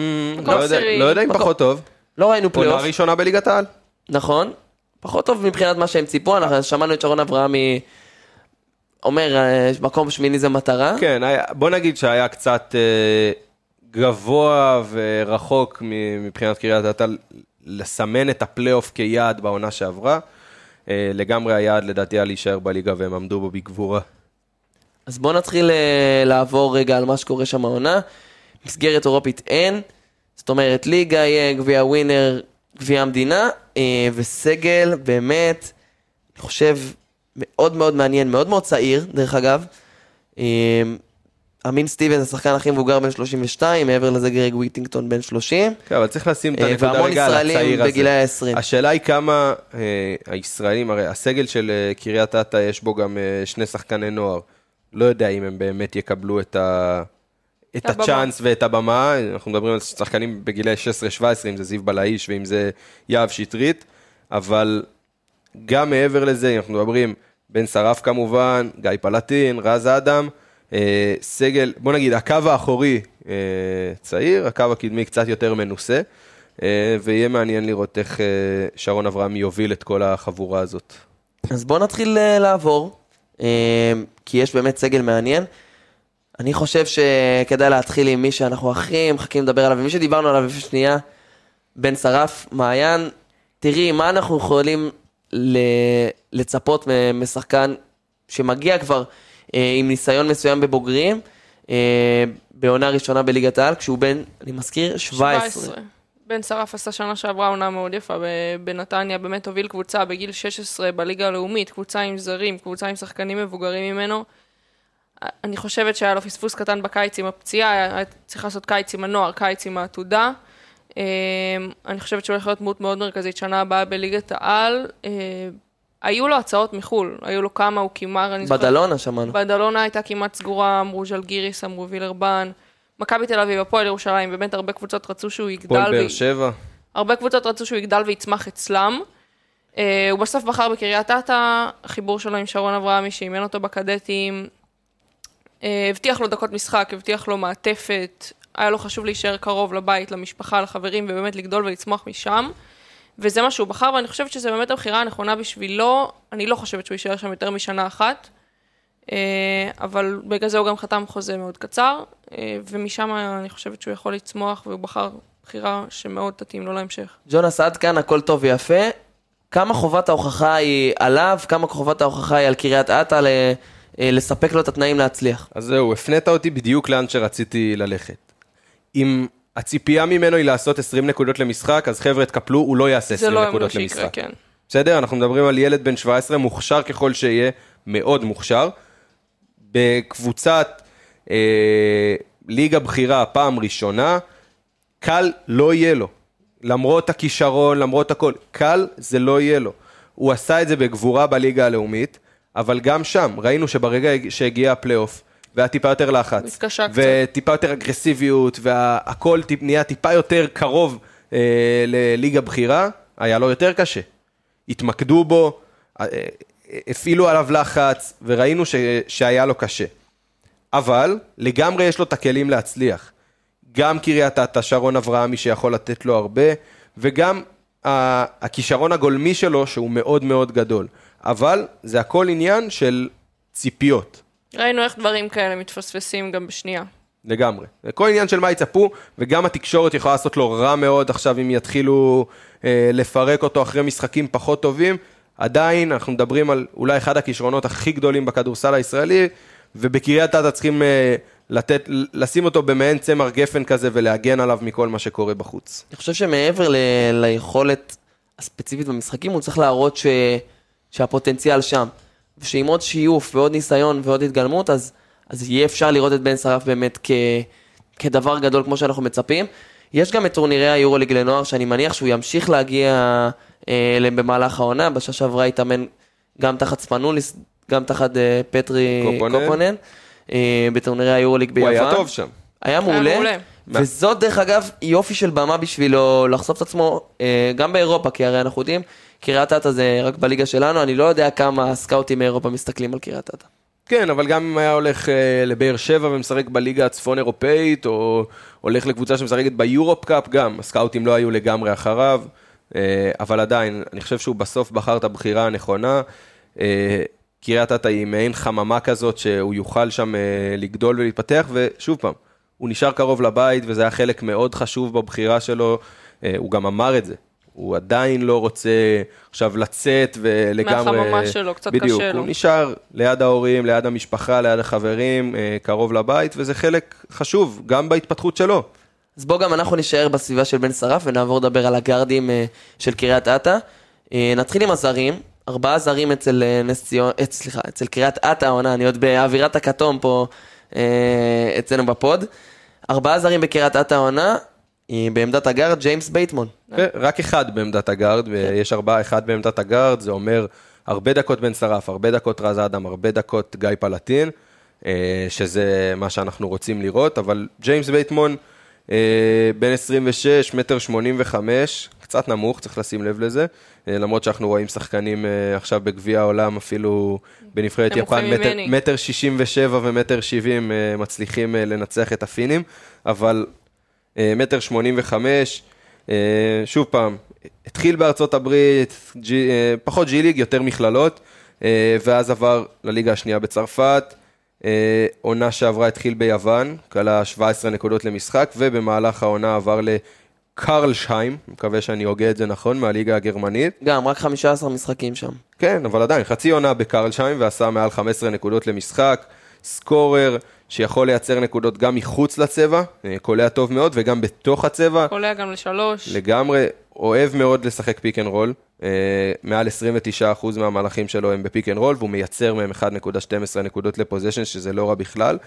לא יודע-. לא אם. פחות טוב. לא ראינו עונה פלייאוף, ראשונה בליגת העל. נכון. פחות טוב מבחינת מה שהם ציפו, אנחנו שמענו את שרון אברהמי אומר, אה, מקום שמיני זה מטרה. כן, בוא נגיד שהיה קצת אה, גבוה ורחוק מבחינת קריית אתא לסמן את הפלייאוף כיעד בעונה שעברה. אה, לגמרי היעד לדעתי היה להישאר בליגה והם עמדו בו בגבורה. אז בואו נתחיל אה, לעבור רגע על מה שקורה שם העונה. מסגרת אירופית אין, זאת אומרת ליגה יהיה גביע ווינר, גביע המדינה, אה, וסגל באמת, אני חושב, מאוד מאוד מעניין, מאוד מאוד צעיר, דרך אגב. אמין סטיבנס, השחקן הכי מבוגר בן 32, מעבר לזה גרג וויטינגטון בן 30, כן, אבל צריך לשים את אה, הנקודה והמון רגע על ישראלים הצעיר הזה. בגילאי ה-20. השאלה היא כמה אה, הישראלים, הרי הסגל של אה, קריית אתא יש בו גם אה, שני שחקני נוער. לא יודע אם הם באמת יקבלו את, ה... את הבמה. הצ'אנס ואת הבמה. אנחנו מדברים על שחקנים בגילאי 16-17, אם זה זיו בלעיש ואם זה יהב שטרית, אבל גם מעבר לזה, אנחנו מדברים בן שרף כמובן, גיא פלטין, רז אדם, סגל, בוא נגיד, הקו האחורי אה, צעיר, הקו הקדמי קצת יותר מנוסה, אה, ויהיה מעניין לראות איך אה, שרון אברהם יוביל את כל החבורה הזאת. אז בואו נתחיל אה, לעבור, אה, כי יש באמת סגל מעניין. אני חושב שכדאי להתחיל עם מי שאנחנו הכי מחכים לדבר עליו, ומי שדיברנו עליו לפני שנייה, בן שרף, מעיין, תראי, מה אנחנו יכולים לצפות משחקן שמגיע כבר אה, עם ניסיון מסוים בבוגרים, אה, בעונה ראשונה בליגת העל, כשהוא בן, אני מזכיר, 17. בן שרף עשה שנה שעברה עונה מאוד יפה בנתניה, באמת הוביל קבוצה בגיל 16 בליגה הלאומית, קבוצה עם זרים, קבוצה עם שחקנים מבוגרים ממנו. אני חושבת שהיה לו פספוס קטן בקיץ עם הפציעה, היה צריך לעשות קיץ עם הנוער, קיץ עם העתודה. אה, אני חושבת שהוא הולך להיות דמות מאוד מרכזית שנה הבאה בליגת העל. היו לו הצעות מחו"ל, היו לו כמה, הוא כמעט, אני זוכרת, בדלונה שמענו. בדלונה הייתה כמעט סגורה, אמרו ז'לגיריס, אמרו וילרבן. מכבי תל אביב, הפועל ירושלים, באמת הרבה קבוצות רצו שהוא יגדל. פועל באר שבע, הרבה קבוצות רצו שהוא יגדל ויצמח אצלם. Uh, הוא בסוף בחר בקריית אתא, החיבור שלו עם שרון אברהמי שאימן אותו בקדטים. Uh, הבטיח לו דקות משחק, הבטיח לו מעטפת, היה לו חשוב להישאר קרוב לבית, למשפחה, לחברים, ובאמת לגדול ולצמוח משם. וזה מה שהוא בחר, ואני חושבת שזו באמת הבחירה הנכונה בשבילו. אני לא חושבת שהוא יישאר שם יותר משנה אחת. Uh, אבל בגלל זה הוא גם חתם חוזה מאוד קצר, uh, ומשם אני חושבת שהוא יכול לצמוח, והוא בחר בחירה שמאוד תתאים לו להמשך. ג'ונס, עד כאן הכל טוב ויפה. כמה חובת ההוכחה היא עליו, כמה חובת ההוכחה היא על קריית אתא ל- אה, לספק לו את התנאים להצליח. אז זהו, הפנית אותי בדיוק לאן שרציתי ללכת. אם הציפייה ממנו היא לעשות 20 נקודות למשחק, אז חבר'ה, תקפלו, הוא לא יעשה זה 20 לא נקודות שיקרה, למשחק. כן. בסדר? אנחנו מדברים על ילד בן 17, מוכשר ככל שיהיה, מאוד מוכשר. בקבוצת אה, ליגה בכירה פעם ראשונה, קל לא יהיה לו. למרות הכישרון, למרות הכל, קל זה לא יהיה לו. הוא עשה את זה בגבורה בליגה הלאומית, אבל גם שם, ראינו שברגע שהגיע הפלייאוף, והיה טיפה יותר לחץ, מתקשה קצת. וטיפה יותר אגרסיביות, והכל נהיה טיפה יותר קרוב אה, לליגה בכירה, היה לו יותר קשה. התמקדו בו, אה, הפעילו עליו לחץ, וראינו ש, שהיה לו קשה. אבל לגמרי יש לו את הכלים להצליח. גם קריית אתא, שרון אברהמי שיכול לתת לו הרבה, וגם ה- הכישרון הגולמי שלו שהוא מאוד מאוד גדול. אבל זה הכל עניין של ציפיות, ראינו איך דברים כאלה מתפספסים גם בשנייה. לגמרי. זה כל עניין של מה יצפו, וגם התקשורת יכולה לעשות לו רע מאוד עכשיו אם יתחילו אה, לפרק אותו אחרי משחקים פחות טובים. עדיין אנחנו מדברים על אולי אחד הכישרונות הכי גדולים בכדורסל הישראלי, ובקריית אתא צריכים אה, לתת, לשים אותו במעין צמר גפן כזה ולהגן עליו מכל מה שקורה בחוץ. אני חושב שמעבר ל- ליכולת הספציפית במשחקים, הוא צריך להראות ש... שהפוטנציאל שם. ושעם עוד שיוף ועוד ניסיון ועוד התגלמות, אז, אז יהיה אפשר לראות את בן שרף באמת כ... כדבר גדול כמו שאנחנו מצפים. יש גם את טורנירי היורוליג לנוער, שאני מניח שהוא ימשיך להגיע אה, אליהם במהלך העונה. בשעה שעברה התאמן גם תחת ספנוליס, גם תחת אה, פטרי קופונן. קופונן, אה, בטורנירי היורוליג הוא ביוון. היה טוב שם. היה מעולה, מעולה. וזאת דרך אגב יופי של במה בשבילו לחשוף את עצמו אה, גם באירופה, כי הרי אנחנו יודעים, קריית אתא זה רק בליגה שלנו, אני לא יודע כמה סקאוטים מאירופה מסתכלים על קריית אתא. כן, אבל גם אם היה הולך אה, לבאר שבע ומשחק בליגה הצפון אירופאית, או הולך לקבוצה שמשחקת ביורופ קאפ, גם הסקאוטים לא היו לגמרי אחריו, אה, אבל עדיין, אני חושב שהוא בסוף בחר את הבחירה הנכונה. אה, קריית אתא היא מעין חממה כזאת שהוא יוכל שם לגדול ולהתפתח, ושוב פעם, הוא נשאר קרוב לבית וזה היה חלק מאוד חשוב בבחירה שלו, הוא גם אמר את זה. הוא עדיין לא רוצה עכשיו לצאת ולגמרי... מהחממה שלו, קצת בדיוק, קשה לו. הוא נשאר ליד ההורים, ליד המשפחה, ליד החברים, אה, קרוב לבית, וזה חלק חשוב, גם בהתפתחות שלו. אז בואו גם אנחנו נישאר בסביבה של בן שרף ונעבור לדבר על הגארדים אה, של קריית אתא. אה, נתחיל עם הזרים, ארבעה זרים אצל נס ציון, סליחה, אצל קריית אתא העונה, אני עוד באווירת הכתום פה אצלנו בפוד. ארבעה זרים בקריית אתא העונה, בעמדת הגארד ג'יימס בייטמון. רק אחד בעמדת הגארד, ויש ארבעה, אחד בעמדת הגארד, זה אומר הרבה דקות בן שרף, הרבה דקות רז אדם, הרבה דקות גיא פלטין, אה, שזה מה שאנחנו רוצים לראות, אבל ג'יימס בייטמון, אה, בן 26, מטר 85, קצת נמוך, צריך לשים לב לזה, אה, למרות שאנחנו רואים שחקנים עכשיו בגביע העולם, אפילו בנבחרת יפן, מטר. מטר 67 ומטר 70 אה, מצליחים לנצח את הפינים, אבל מטר 85, אה, שוב פעם, התחיל בארצות הברית, ג'י, אה, פחות ג'י ליג, יותר מכללות, אה, ואז עבר לליגה השנייה בצרפת. אה, עונה שעברה התחיל ביוון, כלה 17 נקודות למשחק, ובמהלך העונה עבר לקרלשהיים, מקווה שאני הוגה את זה נכון, מהליגה הגרמנית. גם, רק 15 משחקים שם. כן, אבל עדיין, חצי עונה בקרלשהיים ועשה מעל 15 נקודות למשחק, scorer שיכול לייצר נקודות גם מחוץ לצבע, אה, קולע טוב מאוד, וגם בתוך הצבע, קולע גם לשלוש. לגמרי, אוהב מאוד לשחק pick and roll, מעל 29% מהמהלכים שלו הם ב pick and roll, והוא מייצר מהם 1.12 נקודות ל possession, שזה לא רע בכלל.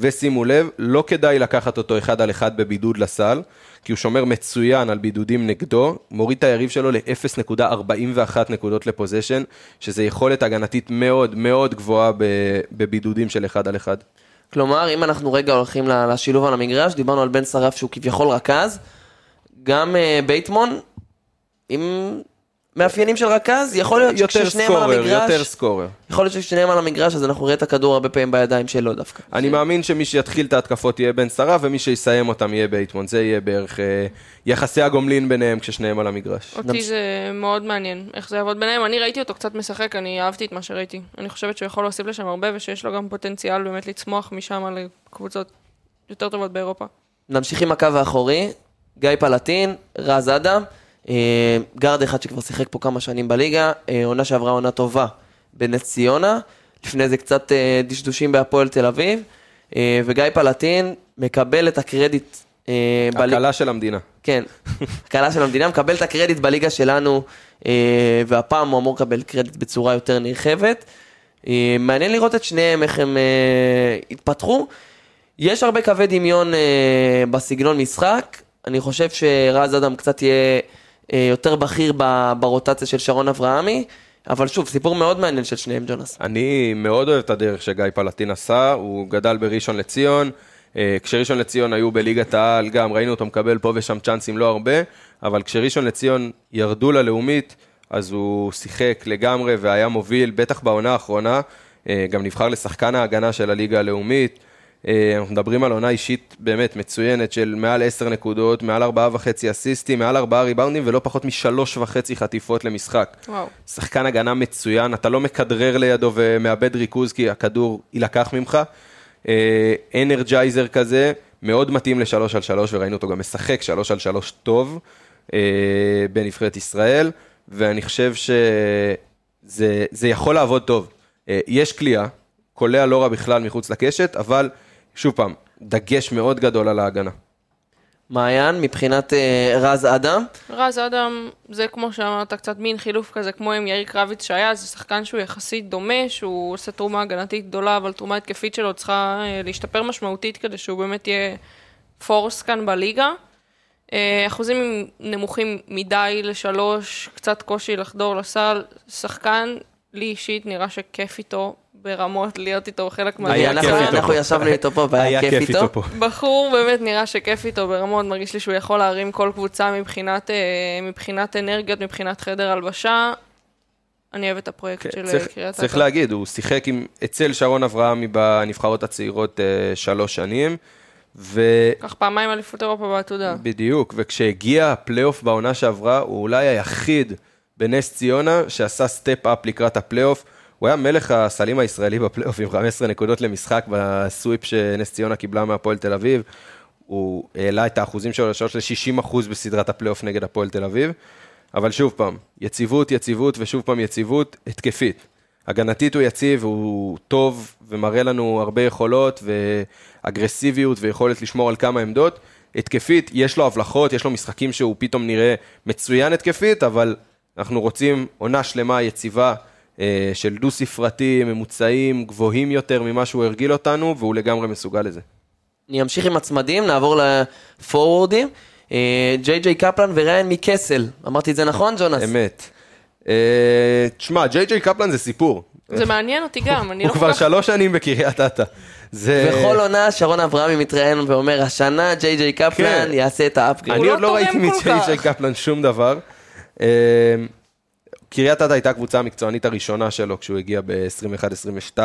ושימו לב, לא כדאי לקחת אותו אחד על אחד בבידוד לסל, כי הוא שומר מצוין על בידודים נגדו, מוריד את היריב שלו ל-0.41 נקודות ל possession, שזה יכולת הגנתית מאוד מאוד גבוהה בבידודים של אחד על אחד. כלומר, אם אנחנו רגע הולכים לשילוב על המגרש, דיברנו על בן שרף שהוא כביכול רכז, גם אה, בייטמון, עם מאפיינים של רכז, יכול להיות יותר שכששניהם על סקורר, המגרש, יותר סקורר. יכול להיות שכששניהם על המגרש, אז אנחנו נראה את הכדור הרבה פעמים בידיים שלו דווקא. אני מאמין שמי שיתחיל את ההתקפות יהיה בן שרה, ומי שיסיים אותם יהיה בייטמון. זה יהיה בערך אה, יחסי הגומלין ביניהם כששניהם על המגרש. אותי נמש- זה מאוד מעניין איך זה יעבוד ביניהם. אני ראיתי אותו קצת משחק, אני אהבתי את מה שראיתי. אני חושבת שהוא יכול להוסיף לשם הרבה, ושיש לו גם פוטנציאל באמת לצמוח משם לקבוצות יותר טובות באירופה. נמשיך עם הקו האחורי, גיא פלטין, רז אדם, גארד אחד שכבר שיחק פה כמה שנים בליגה, אה, עונה שעברה עונה טובה בנס ציונה, לפני זה קצת אה, דשדושים בהפועל תל אביב, אה, וגיא פלטין מקבל את הקרדיט אה. הקלה של המדינה. כן, הקהלה של המדינה מקבל את הקרדיט בליגה שלנו, אה, והפעם הוא אמור לקבל קרדיט בצורה יותר נרחבת. אה, מעניין לראות את שניהם, איך הם אה, התפתחו. יש הרבה קווי דמיון אה, בסגנון משחק, אני חושב שרז אדם קצת יהיה אה, יותר בכיר ברוטציה של שרון אברהמי, אבל שוב, סיפור מאוד מעניין של שניהם, ג'ונס. אני מאוד אוהב את הדרך שגיא פלטין עשה, הוא גדל בראשון לציון. אה, כשראשון לציון היו בליגת העל, גם ראינו אותו מקבל פה ושם צ'אנסים לא הרבה, אבל כשראשון לציון ירדו ללאומית, אז הוא שיחק לגמרי והיה מוביל, בטח בעונה האחרונה, אה, גם נבחר לשחקן ההגנה של הליגה הלאומית. אה, אנחנו מדברים על עונה אישית באמת מצוינת של מעל 10 נקודות, מעל 4.5 אסיסטים, מעל 4 ריבאונדים ולא פחות מ-3.5 חטיפות למשחק. וואו. שחקן הגנה מצוין, אתה לא מכדרר לידו ומאבד ריכוז כי הכדור יילקח ממך. אה, אנרג'ייזר כזה, מאוד מתאים לשלוש על שלוש, וראינו אותו גם משחק שלוש על שלוש טוב אה, בנבחרת ישראל, ואני חושב שזה זה יכול לעבוד טוב. אה, יש כליאה, קולע לא רע בכלל מחוץ לקשת, אבל שוב פעם, דגש מאוד גדול על ההגנה. מעיין, מבחינת אה, רז אדם, רז אדם, זה כמו שאמרת, קצת מין חילוף כזה, כמו עם יאיר קרביץ שהיה, זה שחקן שהוא יחסית דומה, שהוא עושה תרומה הגנתית גדולה, אבל תרומה התקפית שלו צריכה אה, להשתפר משמעותית כדי שהוא באמת יהיה פורס כאן בליגה. אה, אחוזים נמוכים מדי לשלוש, קצת קושי לחדור לסל. שחקן, לי אישית, נראה שכיף איתו ברמות להיות איתו חלק היה אנחנו- כיף איתו אנחנו. ישבנו איתו פה והיה כיף איתו. בחור באמת נראה שכיף איתו ברמות, מרגיש לי שהוא יכול להרים כל קבוצה מבחינת, אה, מבחינת אנרגיות, מבחינת חדר הלבשה. אני אוהבת את הפרויקט כן, של צריך- אה, קריית צריך אתא. להגיד, הוא שיחק עם, אצל שרון אברהמי בנבחרות הצעירות אה, שלוש שנים, ובדיוק, לקח פעמיים אליפות אירופה בעתודה. וכשהגיע הפלייאוף בעונה שעברה, הוא אולי היחיד בנס ציונה שעשה step-up לקראת הפלייאוף. הוא היה מלך הסלים הישראלי בפלייאוף עם 15 נקודות למשחק ב sweep שנס ציונה קיבלה מהפועל תל אביב. הוא העלה את האחוזים שלו לשלוש ל-60 אחוז בסדרת הפלייאוף נגד הפועל תל אביב. אבל שוב פעם, יציבות, יציבות ושוב פעם יציבות התקפית. הגנתית הוא יציב, הוא טוב ומראה לנו הרבה יכולות ואגרסיביות ויכולת לשמור על כמה עמדות. התקפית, יש לו הבלחות, יש לו משחקים שהוא פתאום נראה מצוין התקפית, אבל אנחנו רוצים עונה שלמה יציבה של דו-ספרתי, ממוצעים גבוהים יותר ממה שהוא הרגיל אותנו, והוא לגמרי מסוגל לזה. אני אמשיך עם הצמדים, נעבור לפורוורדים. אה, ג'יי ג'יי קפלן וריין מקסל. אמרתי את זה נכון, ג'ונס? אמת. אה, תשמע, ג'יי ג'יי קפלן זה סיפור. זה מעניין אותי גם, אני לא הוא כל כבר כך... שלוש שנים בקריית אתא. זה... בכל עונה שרון אברהמי מתראיין ואומר, השנה ג'יי ג'יי קפלן כן. יעשה את ה upgrade. אני לא עוד לא תורם ראיתי מג'יי. ג'יי קפלן שום דבר. קריית אתא הייתה הקבוצה המקצוענית הראשונה שלו כשהוא הגיע ב-21-22,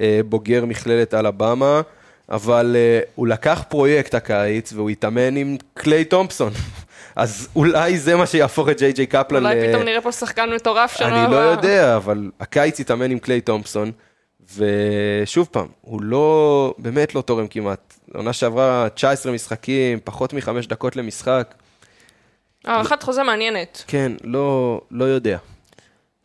אה, בוגר מכללת אלבמה, אבל אה, הוא לקח פרויקט הקיץ והוא התאמן עם קליי תומפסון. אז אולי זה מה שיהפוך את ג'יי ג'יי קפלן אולי ל- פתאום נראה פה שחקן מטורף שנה אני לא הבאה. יודע, אבל הקיץ התאמן עם קליי תומפסון, ושוב פעם, הוא לא, באמת לא תורם כמעט. עונה שעברה 19 משחקים, פחות מחמש דקות למשחק. הארכת חוזה מעניינת. כן, לא, לא יודע.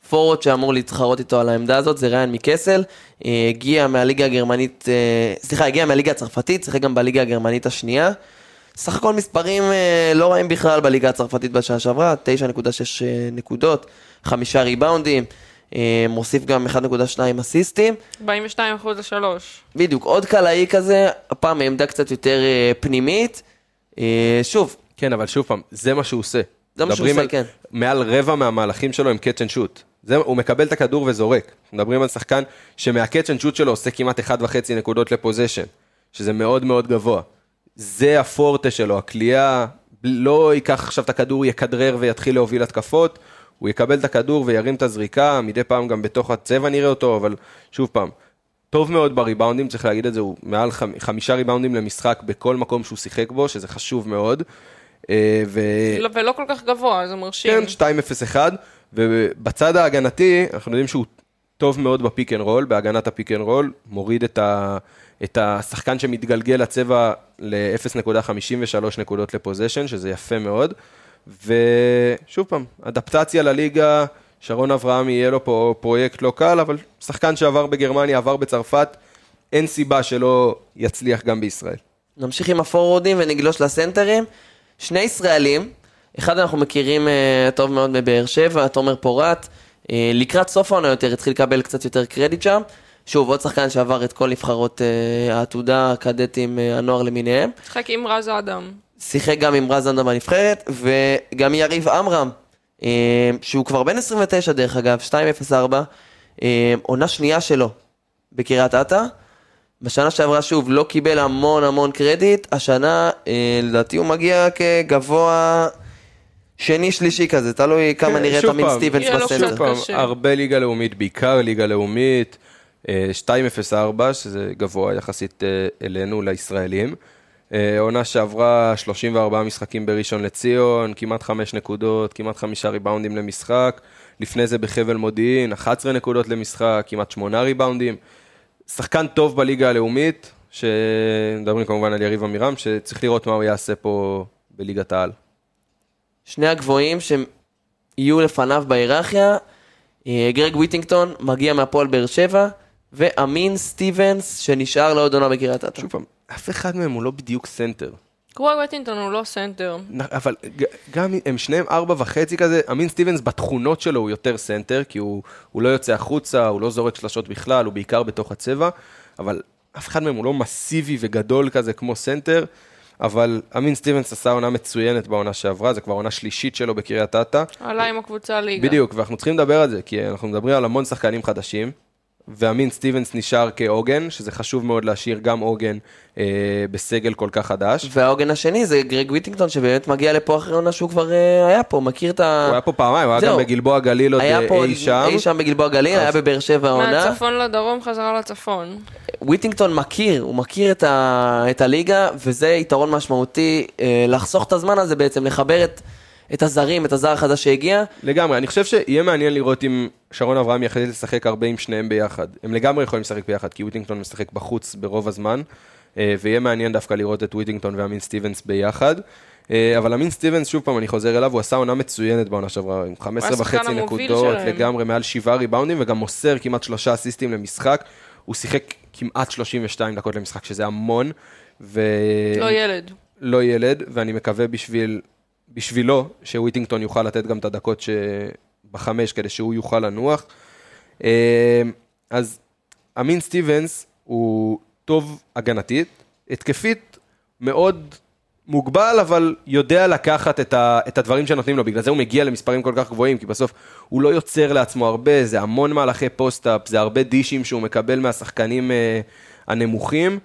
פורוורד שאמור להתחרות איתו על העמדה הזאת זה ריין מקסל, אה, הגיע מהליגה הגרמנית, אה, סליחה, הגיע מהליגה הצרפתית, שיחק גם בליגה הגרמנית השנייה. סך הכל מספרים אה, לא רעים בכלל בליגה הצרפתית בשעה שעברה, 9.6 אה, נקודות, חמישה ריבאונדים, אה, מוסיף גם 1.2 אסיסטים. 42 אחוז לשלוש. בדיוק, עוד קלעי כזה, הפעם מעמדה קצת יותר אה, פנימית. אה, שוב, כן, אבל שוב פעם, זה מה שהוא עושה. זה מה שהוא עושה, על- כן. מעל רבע מהמהלכים שלו הם catch and shoot. זה, הוא מקבל את הכדור וזורק. מדברים על שחקן שמה catch and shoot שלו עושה כמעט 1.5 נקודות ל possession, שזה מאוד מאוד גבוה. זה הפורטה שלו, הקליעה, לא ייקח עכשיו את הכדור, יכדרר ויתחיל להוביל התקפות, הוא יקבל את הכדור וירים את הזריקה, מדי פעם גם בתוך הצבע נראה אותו, אבל שוב פעם, טוב מאוד בריבאונדים, צריך להגיד את זה, הוא מעל חמ- חמישה ריבאונדים למשחק בכל מקום שהוא שיחק בו, שזה חשוב מאוד. אה, ו... לא- ולא כל כך גבוה, זה מרשים. כן, 2-0-1, ובצד ההגנתי, אנחנו יודעים שהוא טוב מאוד ב pick and roll, בהגנת ה pick and roll, מוריד את, ה, את השחקן שמתגלגל לצבע ל-0.53 נקודות לפוזיישן, שזה יפה מאוד. ושוב פעם, אדפטציה לליגה, שרון אברהמי יהיה לו פה פרויקט לא קל, אבל שחקן שעבר בגרמניה, עבר בצרפת, אין סיבה שלא יצליח גם בישראל. נמשיך עם הפורוורדים ונגלוש לסנטרים. שני ישראלים, אחד אנחנו מכירים אה, טוב מאוד מבאר שבע, תומר פורט. אה, לקראת סוף העונה יותר התחיל לקבל קצת יותר קרדיט שם. שוב, עוד שחקן שעבר את כל נבחרות אה, העתודה, הקדטים, אה, הנוער למיניהם. משחק עם רז אדם. שיחק גם עם רז אנדה בנבחרת, וגם יריב עמרם, אה, שהוא כבר בן 29 דרך אגב, 204, אה, עונה שנייה שלו בקריית אתא. בשנה שעברה שוב לא קיבל המון המון קרדיט, השנה אה, לדעתי הוא מגיע כגבוה שני שלישי כזה, תלוי כמה כן, שוב אמין פעם, סטיבנס לו שוב פעם. הרבה ליגה לאומית, בעיקר ליגה לאומית, אה, 2.04, שזה גבוה יחסית אה, אלינו, לישראלים. אה, עונה שעברה 34 משחקים בראשון לציון, כמעט 5 נקודות, כמעט 5 ריבאונדים למשחק. לפני זה בחבל מודיעין, 11 נקודות למשחק, כמעט 8 ריבאונדים. שחקן טוב בליגה הלאומית, שמדברים כמובן על יריב עמירם, שצריך לראות מה הוא יעשה פה בליגת העל. שני הגבוהים שיהיו לפניו בהיררכיה, אה, גרג ויטינגטון מגיע מהפועל באר שבע, ואמין סטיבנס שנשאר לעוד עונה בקריית אתא. שוב פעם, אף אחד מהם הוא לא בדיוק סנטר. גרג וויטינגטון הוא לא סנטר. אבל גם הם שניהם ארבע וחצי כזה, אמין סטיבנס בתכונות שלו הוא יותר סנטר, כי הוא, הוא לא יוצא החוצה, הוא לא זורק שלשות בכלל, הוא בעיקר בתוך הצבע, אבל אף אחד מהם הוא לא מסיבי וגדול כזה כמו סנטר, אבל אמין סטיבנס עשה עונה מצוינת בעונה שעברה, זו כבר עונה שלישית שלו בקריית אתא. עלה עם הקבוצה ליגה. בדיוק, ואנחנו צריכים לדבר על זה, כי אנחנו מדברים על המון שחקנים חדשים, ואמין סטיבנס נשאר כעוגן, שזה חשוב מאוד להשאיר גם עוגן אה, בסגל כל כך חדש. והעוגן השני זה גרג ויטינגטון, שבאמת מגיע לפה אחרי עונה שהוא כבר אה, היה פה, מכיר את ה... הוא היה פה פעמיים, הוא היה. גם בגלבוע גליל עוד היה אה, פה אי שם. אי שם בגלבוע גליל, היה בבאר שבע העונה. מהצפון לדרום חזרה לצפון. וויטינגטון מכיר, הוא מכיר את, ה, את הליגה, וזה יתרון משמעותי, אה, לחסוך את הזמן הזה בעצם, לחבר את, את הזרים, את הזר החדש שהגיע. לגמרי, אני חושב שיהיה מעניין לראות אם שרון אברהמי יחליט לשחק הרבה עם שניהם ביחד. הם לגמרי יכולים לשחק ביחד, כי וויטינגטון משחק בחוץ ברוב הזמן, אה, ויהיה מעניין דווקא לראות את וויטינגטון ואמין סטיבנס ביחד. אה, אבל אמין סטיבנס, שוב פעם, אני חוזר אליו, הוא עשה עונה מצוינת בעונה שעברה, עם 15 השחקן וחצי נקודות. לגמרי מעל שבעה ריבאונדים, וגם מוסר כמעט שלושה אסיסטים למשחק. הוא שיחק כמעט 32 דקות למשחק, שזה המון. ו... לא ילד. לא ילד, ואני מקווה בשביל, בשבילו שוויטינגטון יוכל לתת גם את הדקות שבחמש כדי שהוא יוכל לנוח. אה, אז אמין סטיבנס הוא טוב הגנתית, התקפית מאוד מוגבל, אבל יודע לקחת את, ה, את הדברים שנותנים לו, בגלל זה הוא מגיע למספרים כל כך גבוהים, כי בסוף הוא לא יוצר לעצמו הרבה, זה המון מהלכי post-up, זה הרבה דישים שהוא מקבל מהשחקנים אה, הנמוכים.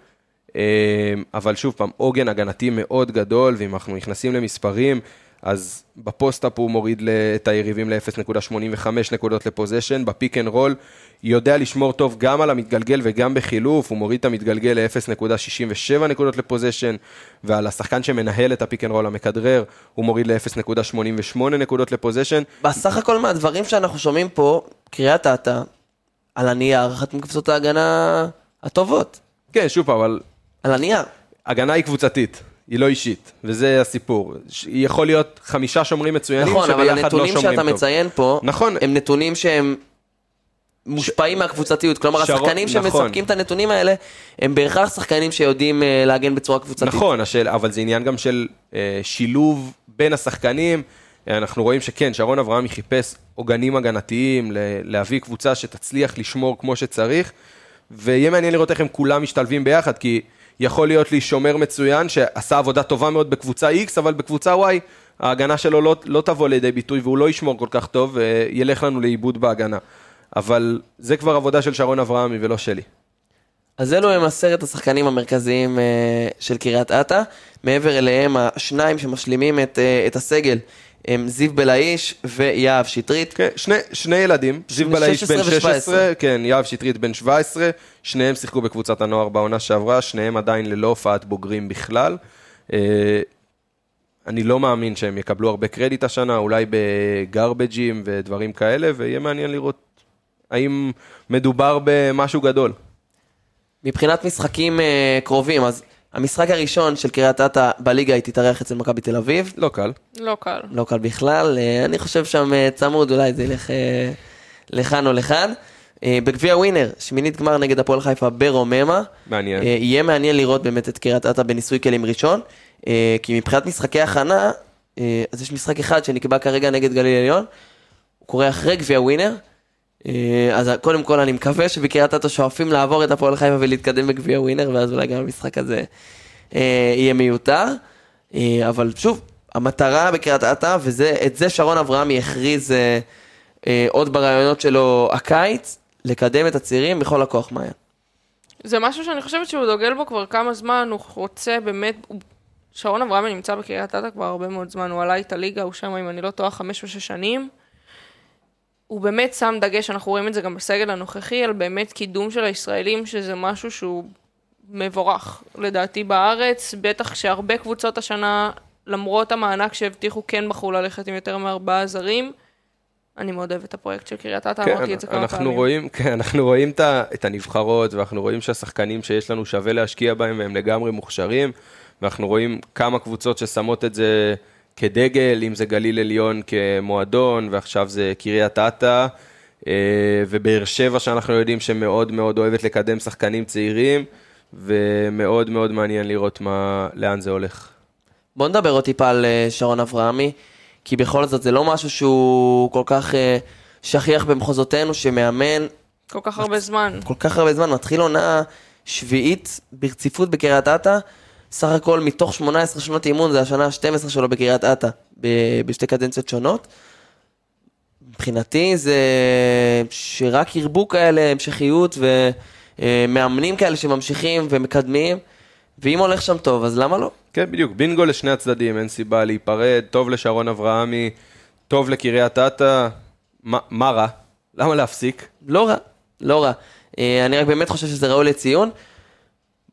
אה, אבל שוב פעם, עוגן הגנתי מאוד גדול, ואם אנחנו נכנסים למספרים, אז ב post-up הוא מוריד את היריבים ל-0.85 נקודות ל possession, ב pick and roll יודע לשמור טוב גם על המתגלגל וגם בחילוף, הוא מוריד את המתגלגל ל-0.67 נקודות ל possession, ועל השחקן שמנהל את ה pick and roll, המכדרר, הוא מוריד ל-0.88 נקודות לפוזיישן. בסך הכל מהדברים שאנחנו שומעים פה, קריית אתא, על הנייר, אחת מקבוצות ההגנה הטובות. כן, שוב פעם, אבל על הנייר. הגנה היא קבוצתית. היא לא אישית, וזה הסיפור. ש- יכול להיות חמישה שומרים מצוינים נכון, אבל שביחד לא הנתונים שומרים שאתה טוב. מציין פה, נכון. הם נתונים שהם מושפעים מהקבוצתיות. כלומר, שרון- השחקנים נכון. שמספקים את הנתונים האלה, הם בהכרח שחקנים שיודעים אה, להגן בצורה קבוצתית. נכון, השאל, אבל זה עניין גם של אה, שילוב בין השחקנים. אה, אנחנו רואים שכן, שרון אברהם חיפש עוגנים הגנתיים, להביא קבוצה שתצליח לשמור כמו שצריך, ויהיה מעניין לראות איך הם כולם משתלבים ביחד, כי יכול להיות לי שומר מצוין שעשה עבודה טובה מאוד בקבוצה X, אבל בקבוצה Y ההגנה שלו לא, לא תבוא לידי ביטוי והוא לא ישמור כל כך טוב, וילך לנו לאיבוד בהגנה. אבל זה כבר עבודה של שרון אברהמי ולא שלי. אז אלו הם עשרת השחקנים המרכזיים אה, של קריית אתא. מעבר אליהם, השניים שמשלימים את, אה, את הסגל הם זיו בלעיש ויהב שטרית. כן, שני, שני ילדים, זיו בלעיש 16 בן 16, ו-17. כן, יהב שטרית בן 17, שניהם שיחקו בקבוצת הנוער בעונה שעברה, שניהם עדיין ללא הופעת בוגרים בכלל. אה, אני לא מאמין שהם יקבלו הרבה קרדיט השנה, אולי בגרבג'ים ודברים כאלה, ויהיה מעניין לראות האם מדובר במשהו גדול. מבחינת משחקים אה, קרובים, אז המשחק הראשון של קריית אתא בליגה היא תתארח אצל מכבי תל אביב. לא קל. לא קל. לא קל בכלל, אה, אני חושב שם אה, צמוד, אולי זה ילך אה, לכאן או לכאן. בגביע ווינר, שמינית גמר נגד הפועל חיפה ברוממה. מעניין. יהיה מעניין לראות באמת את קריית אתא בניסוי כלים ראשון, כי מבחינת משחקי הכנה, אז יש משחק אחד שנקבע כרגע נגד גליל עליון, הוא קורה אחרי גביע ווינר. אה, אז קודם כל אני מקווה שבקריית אתא שואפים לעבור את הפועל חיפה ולהתקדם בגביע ווינר, ואז אולי גם המשחק הזה אה, יהיה מיותר. אה, אבל שוב, המטרה בקריית אתא, ואת זה שרון אברהמי הכריז עוד ברעיונות שלו הקיץ, לקדם את הצעירים בכל הכוח מעיין. זה משהו שאני חושבת שהוא דוגל בו כבר כמה זמן, הוא רוצה באמת, הוא... שרון אברהמי נמצא בקריית אתא כבר הרבה מאוד זמן, הוא עלה איתה ליגה, הוא שם, אם אני לא טועה, חמש או שנים. הוא באמת שם דגש, אנחנו רואים את זה גם בסגל הנוכחי, על באמת קידום של הישראלים, שזה משהו שהוא מבורך, לדעתי בארץ, בטח שהרבה קבוצות השנה, למרות המענק שהבטיחו, כן בחרו ללכת עם יותר מארבעה זרים. אני מאוד אוהב את הפרויקט של קריית אתא, אמרתי את זה כמה פעמים. רואים, כן, אנחנו רואים את הנבחרות, ואנחנו רואים שהשחקנים שיש לנו שווה להשקיע בהם, והם לגמרי מוכשרים, ואנחנו רואים כמה קבוצות ששמות את זה כדגל, אם זה גליל עליון כמועדון, ועכשיו זה קריית אתא, אה, ובאר שבע שאנחנו יודעים שמאוד מאוד אוהבת לקדם שחקנים צעירים, ומאוד מאוד מעניין לראות מה, לאן זה הולך. בוא נדבר עוד טיפה על אה, שרון אברהמי, כי בכל זאת זה לא משהו שהוא כל כך אה, שכיח במחוזותינו, שמאמן כל כך הרבה זמן. כל כך הרבה זמן, מתחיל עונה שביעית ברציפות בקריית אתא, סך הכל מתוך 18 שנות אימון, זה השנה ה-12 שלו בקריית אתא, בשתי קדנציות שונות. מבחינתי זה שרק ירבו כאלה המשכיות ומאמנים כאלה שממשיכים ומקדמים, ואם הולך שם טוב, אז למה לא? כן, בדיוק, בינגו לשני הצדדים, אין סיבה להיפרד, טוב לשרון אברהמי, טוב לקריית אתא, מה, מה רע? למה להפסיק? לא רע, לא רע. אה, אני רק באמת חושב שזה ראוי לציון.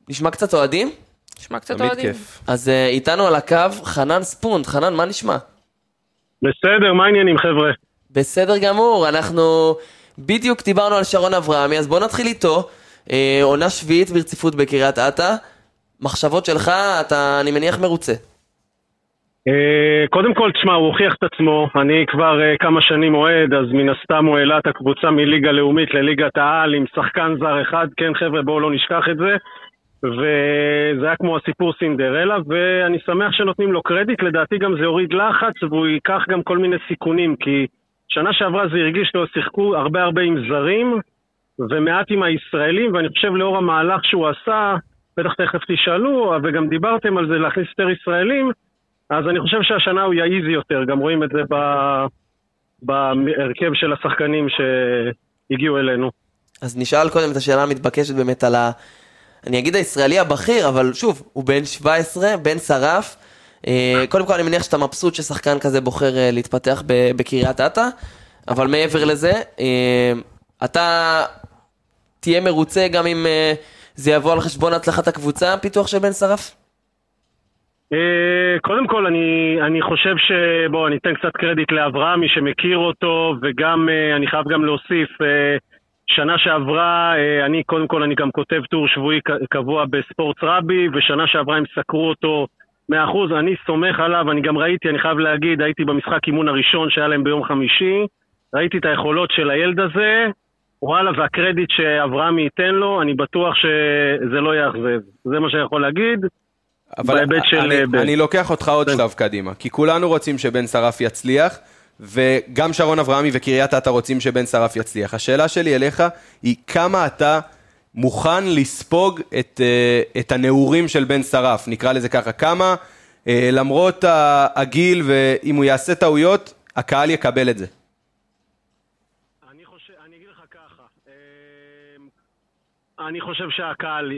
נשמע קצת אוהדים? נשמע קצת תמיד אוהדים. כיף. אז אה, איתנו על הקו חנן ספונד. חנן, מה נשמע? בסדר, מה העניינים חבר'ה? בסדר גמור, אנחנו בדיוק דיברנו על שרון אברהמי, אז בוא נתחיל איתו. אה, עונה שביעית ברציפות בקריית אתא. מחשבות שלך, אתה, אני מניח, מרוצה. אה, קודם כל, תשמע, הוא הוכיח את עצמו, אני כבר אה, כמה שנים אוהד, אז מן הסתם הוא העלה את הקבוצה מליגה לאומית לליגת העל עם שחקן זר אחד, כן חבר'ה, בואו לא נשכח את זה. וזה היה כמו הסיפור סינדרלה, ואני שמח שנותנים לו קרדיט, לדעתי גם זה הוריד לחץ, והוא ייקח גם כל מיני סיכונים, כי שנה שעברה זה הרגיש לו, שיחקו הרבה הרבה עם זרים, ומעט עם הישראלים, ואני חושב לאור המהלך שהוא עשה, בטח תכף תשאלו, וגם דיברתם על זה להכניס יותר ישראלים, אז אני חושב שהשנה הוא איזי יותר, גם רואים את זה. בהרכב של השחקנים שהגיעו אלינו. אז נשאל קודם את השאלה המתבקשת באמת על ה... אני אגיד הישראלי הבכיר, אבל שוב, הוא בן 17, בן שרף. אה, קודם כל אני מניח שאתה מבסוט ששחקן כזה בוחר אה, להתפתח בקריית אתא, אבל מעבר לזה, אה, אתה תהיה מרוצה גם אם זה יבוא על חשבון הצלחת הקבוצה, פיתוח של בן שרף? קודם כל, אני, אני חושב ש... בואו, אני אתן קצת קרדיט לאברהמי שמכיר אותו, וגם, אני חייב גם להוסיף, שנה שעברה, אה, אני, קודם כל, אני גם כותב טור שבועי קבוע בספורט רבי, ושנה שעברה הם סקרו אותו 100%, אני סומך עליו, אני גם ראיתי, אני חייב להגיד, הייתי במשחק אימון הראשון שהיה להם ביום חמישי, ראיתי את היכולות של הילד הזה, וואלה, והקרדיט שאברהמי ייתן לו, אני בטוח שזה לא יאכזב. זה מה שאני יכול להגיד. אבל בהיבט של, אני, אה. אני לוקח אותך עוד. שלב קדימה, כי כולנו רוצים שבן שרף יצליח, וגם שרון אברהמי וקריית אתא רוצים שבן שרף יצליח. השאלה שלי אליך היא כמה אתה מוכן לספוג את, אה, את הנעורים של בן שרף, נקרא לזה ככה, כמה אה, למרות הגיל ואם הוא יעשה טעויות, הקהל יקבל את זה. אני חושב, אה, שהקהל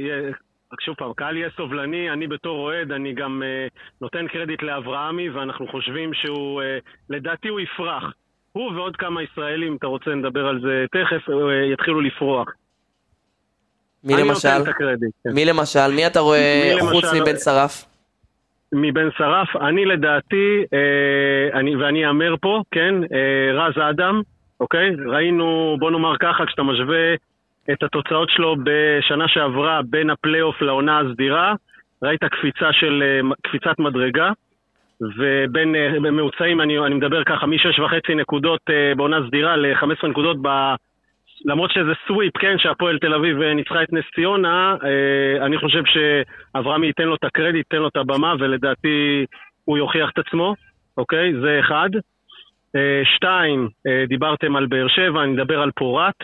רק שוב פעם, הקהל יהיה סובלני, אני בתור אוהד, אני גם אה, נותן קרדיט לאברהמי, ואנחנו חושבים שהוא, אה, לדעתי הוא יפרח. הוא ועוד כמה ישראלים, אתה רוצה נדבר על זה תכף, אה, יתחילו לפרוח. מי למשל? הקרדיט. כן. מי למשל? מי אתה רואה מי חוץ למשל? מבן שרף? מבן שרף, אני לדעתי, אה, אני, ואני אאמר פה, כן, אה, רז אדם, אוקיי? ראינו, בוא נאמר ככה, כשאתה משווה את התוצאות שלו בשנה שעברה בין הפלייאוף לעונה הסדירה, ראית קפיצה של, קפיצת מדרגה, ובין ממוצעים, אני, אני מדבר ככה, מ-6.5 נקודות אה, בעונה סדירה ל-15 נקודות ב... למרות שזה סוויפ, כן, שהפועל תל אביב אה, ניצחה את נס ציונה, אה, אני חושב שאברהמי ייתן לו את הקרדיט, ייתן לו את הבמה, ולדעתי הוא יוכיח את עצמו, אוקיי? זה אחד. שתיים, דיברתם על באר שבע, אני מדבר על פורת.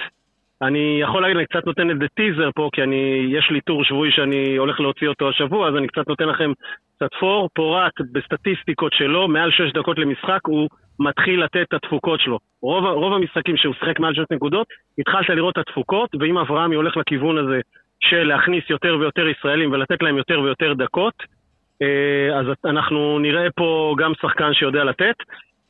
אני יכול להגיד, אני קצת נותן איזה טיזר פה, כי אני, יש לי טור שבועי שאני הולך להוציא אותו השבוע, אז אני קצת נותן לכם קצת פור. פורט, בסטטיסטיקות שלו, מעל 6 דקות למשחק, הוא מתחיל לתת את התפוקות שלו. רוב, רוב המשחקים שהוא שיחק מעל 6 נקודות, התחלת לראות את התפוקות, ואם אברהמי הולך לכיוון הזה של להכניס יותר ויותר ישראלים ולתת להם יותר ויותר דקות, אה, אז אנחנו נראה פה גם שחקן שיודע לתת.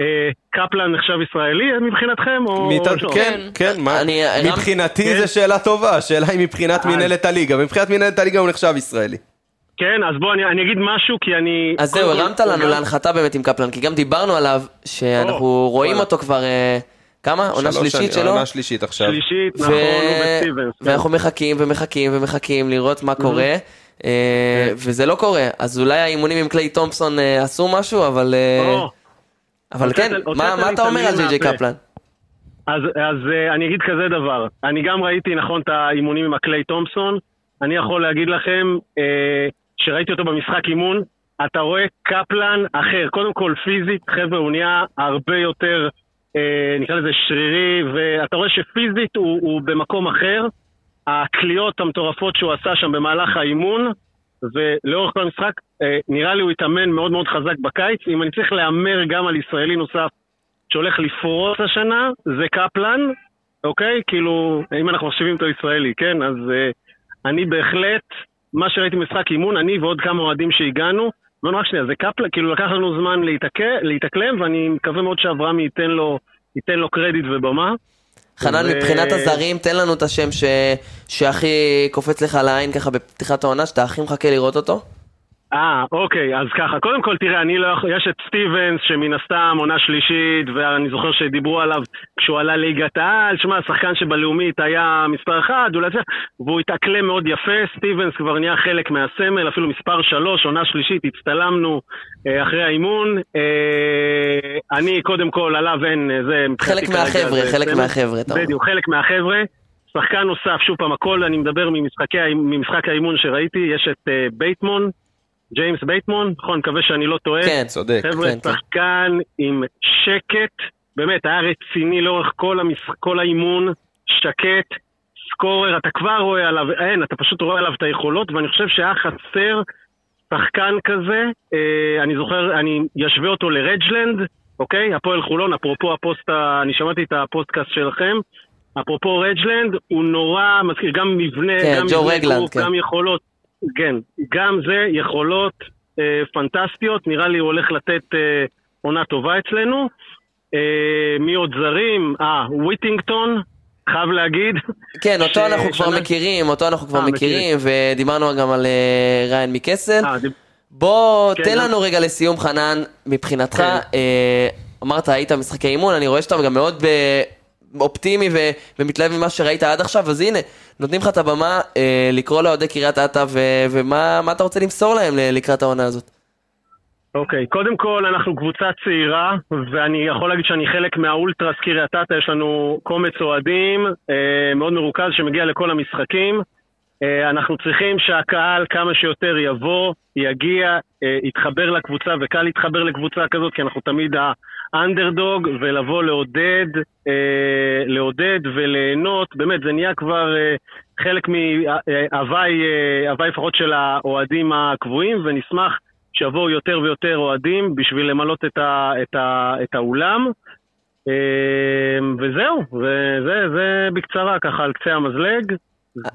אה, קפלן נחשב ישראלי מבחינתכם? או מת... לא? כן, כן, מה? אני- מבחינתי כן. זו שאלה טובה, השאלה היא מבחינת אה. מנהלת הליגה, מבחינת מנהלת הליגה הוא נחשב ישראלי. כן, אז בואו אני, אני אגיד משהו, כי אני... אז זהו, הרמת לנו להנחתה באמת עם קפלן, כי גם דיברנו עליו, שאנחנו או, רואים וואלה. אותו כבר, אה, כמה? עונה שלישית שלו? עונה שלישית עכשיו. שלישית, ו- נכון, הוא וסטיבנס. כן. ואנחנו מחכים ומחכים ומחכים לראות מה קורה, אה, וזה לא קורה. אז אולי האימונים עם קליי תומפסון אה, עשו משהו, אבל... אבל כן, מה אתה אומר על ג'יי מהפה. קפלן? אז, אז אה, אני אגיד כזה דבר, אני גם ראיתי נכון את האימונים עם הקליי תומפסון, אני יכול להגיד לכם אה, שראיתי אותו במשחק אימון, אתה רואה קפלן אחר, קודם כל פיזית, חבר'ה, הוא נהיה הרבה יותר, אה, נקרא לזה שרירי, ואתה רואה שפיזית הוא, הוא במקום אחר, הקליעות המטורפות שהוא עשה שם במהלך האימון, ולאורך כל המשחק, אה, נראה לי הוא התאמן מאוד מאוד חזק בקיץ, אם אני צריך להמר גם על ישראלי נוסף שהולך לפרוץ השנה זה קפלן, אוקיי? כאילו, אם אנחנו מחשיבים אותו ישראלי, כן? אז אה, אני בהחלט, מה שראיתי משחק אימון, אני ועוד כמה אוהדים שהגענו, לא, רק שנייה, זה קפלן, כאילו לקח לנו זמן להתאק- להתאקלם, ואני מקווה מאוד שאברהם ייתן לו, ייתן לו קרדיט ובמה. חנן, ו- מבחינת הזרים, תן לנו את השם ש... שהכי קופץ לך לעין ככה בפתיחת העונה, שאתה הכי מחכה לראות אותו. אה, אוקיי, אז ככה, קודם כל תראה, אני לא יכול, יש את סטיבנס שמן הסתם עונה שלישית, ואני זוכר שדיברו עליו כשהוא עלה ליגת העל, שמע, שחקן שבלאומית היה מספר אחד, אולי זה, והוא התאקלם מאוד יפה, סטיבנס כבר נהיה חלק מהסמל, אפילו מספר שלוש, עונה שלישית, הצטלמנו אה, אחרי האימון. אה, אני קודם כל, עליו אין, אה, זה חלק מהחבר'ה, זה חלק סמל. מהחבר'ה. בדיוק, חלק מהחבר'ה. שחקן נוסף, שוב פעם, הכל, אני מדבר ממשחקי, ממשחק האימון שראיתי, יש את אה, בייטמן, ג'יימס בייטמן, נכון, מקווה שאני לא טועה. כן, צודק. חבר'ה, כן, כן. שחקן עם שקט, באמת, היה רציני לאורך כל, המשחק, כל האימון, שקט, scorer, אתה כבר רואה עליו, אין, אתה פשוט רואה עליו את היכולות, ואני חושב שהיה חסר שחקן כזה, אה, אני זוכר, אני אשווה אותו לרגלנד, אוקיי? הפועל חולון, אפרופו הפוסט, אני שמעתי את הפודקאסט שלכם, אפרופו רגלנד, הוא נורא מזכיר, גם מבנה, כן, גם מבנה רגלנד, גוף, כן. גם יכולות, כן, גם זה יכולות אה, פנטסטיות, נראה לי הוא הולך לתת אה, עונה טובה אצלנו. אה, מי עוד זרים? אה, וויטינגטון, חייב להגיד. כן, אותו ש- אנחנו כבר שנה- מכירים, אותו אנחנו כבר אה, מכירים, ודיברנו גם על אה, ריין מקסל. אה, דיב- בוא, כן, תן לנו רגע לסיום, חנן, מבחינתך, כן. אה, אמרת, היית במשחקי אימון, אני רואה שאתה גם מאוד ב- אופטימי ו- ומתלהב ממה שראית עד עכשיו, אז הנה, נותנים לך את הבמה אה, לקרוא לאוהדי קריית אתא, ו- ומה מה אתה רוצה למסור להם ל- לקראת העונה הזאת? אוקיי, קודם כל אנחנו קבוצה צעירה, ואני יכול להגיד שאני חלק מהאולטרס קריית אתא, יש לנו קומץ אוהדים אה, מאוד מרוכז שמגיע לכל המשחקים. אה, אנחנו צריכים שהקהל כמה שיותר יבוא, יגיע, אה, יתחבר לקבוצה, וקל להתחבר לקבוצה כזאת, כי אנחנו תמיד האנדרדוג, ולבוא לעודד, אה, לעודד וליהנות, באמת, זה נהיה כבר אה, חלק מהוואי, אה, הוואי לפחות של האוהדים הקבועים, ונשמח שיבואו יותר ויותר אוהדים בשביל למלות את, ה, את, ה, את האולם. אה, וזהו, וזה זה בקצרה ככה על קצה המזלג,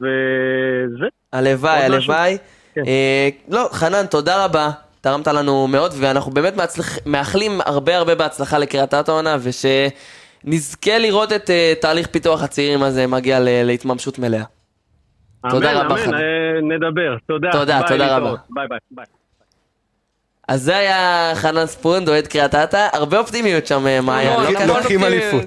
וזה. הלוואי? הלוואי. כן. אה, לא, חנן, תודה רבה. תרמת לנו מאוד, ואנחנו באמת מאצלח, מאחלים הרבה הרבה בהצלחה לקריית אתא העונה, ושנזכה לראות את אה, תהליך פיתוח הצעירים הזה מגיע ל- להתממשות מלאה. תודה אמן, רבה, אמן, חנן. אה, נדבר. תודה. תודה, ביי, תודה. רבה. ביי ביי. ביי. אז זה היה חנן ספונד, אוהד קריית אתא, הרבה אופטימיות שם, מאיה. לא המון ככה? לוקחים. אליפות.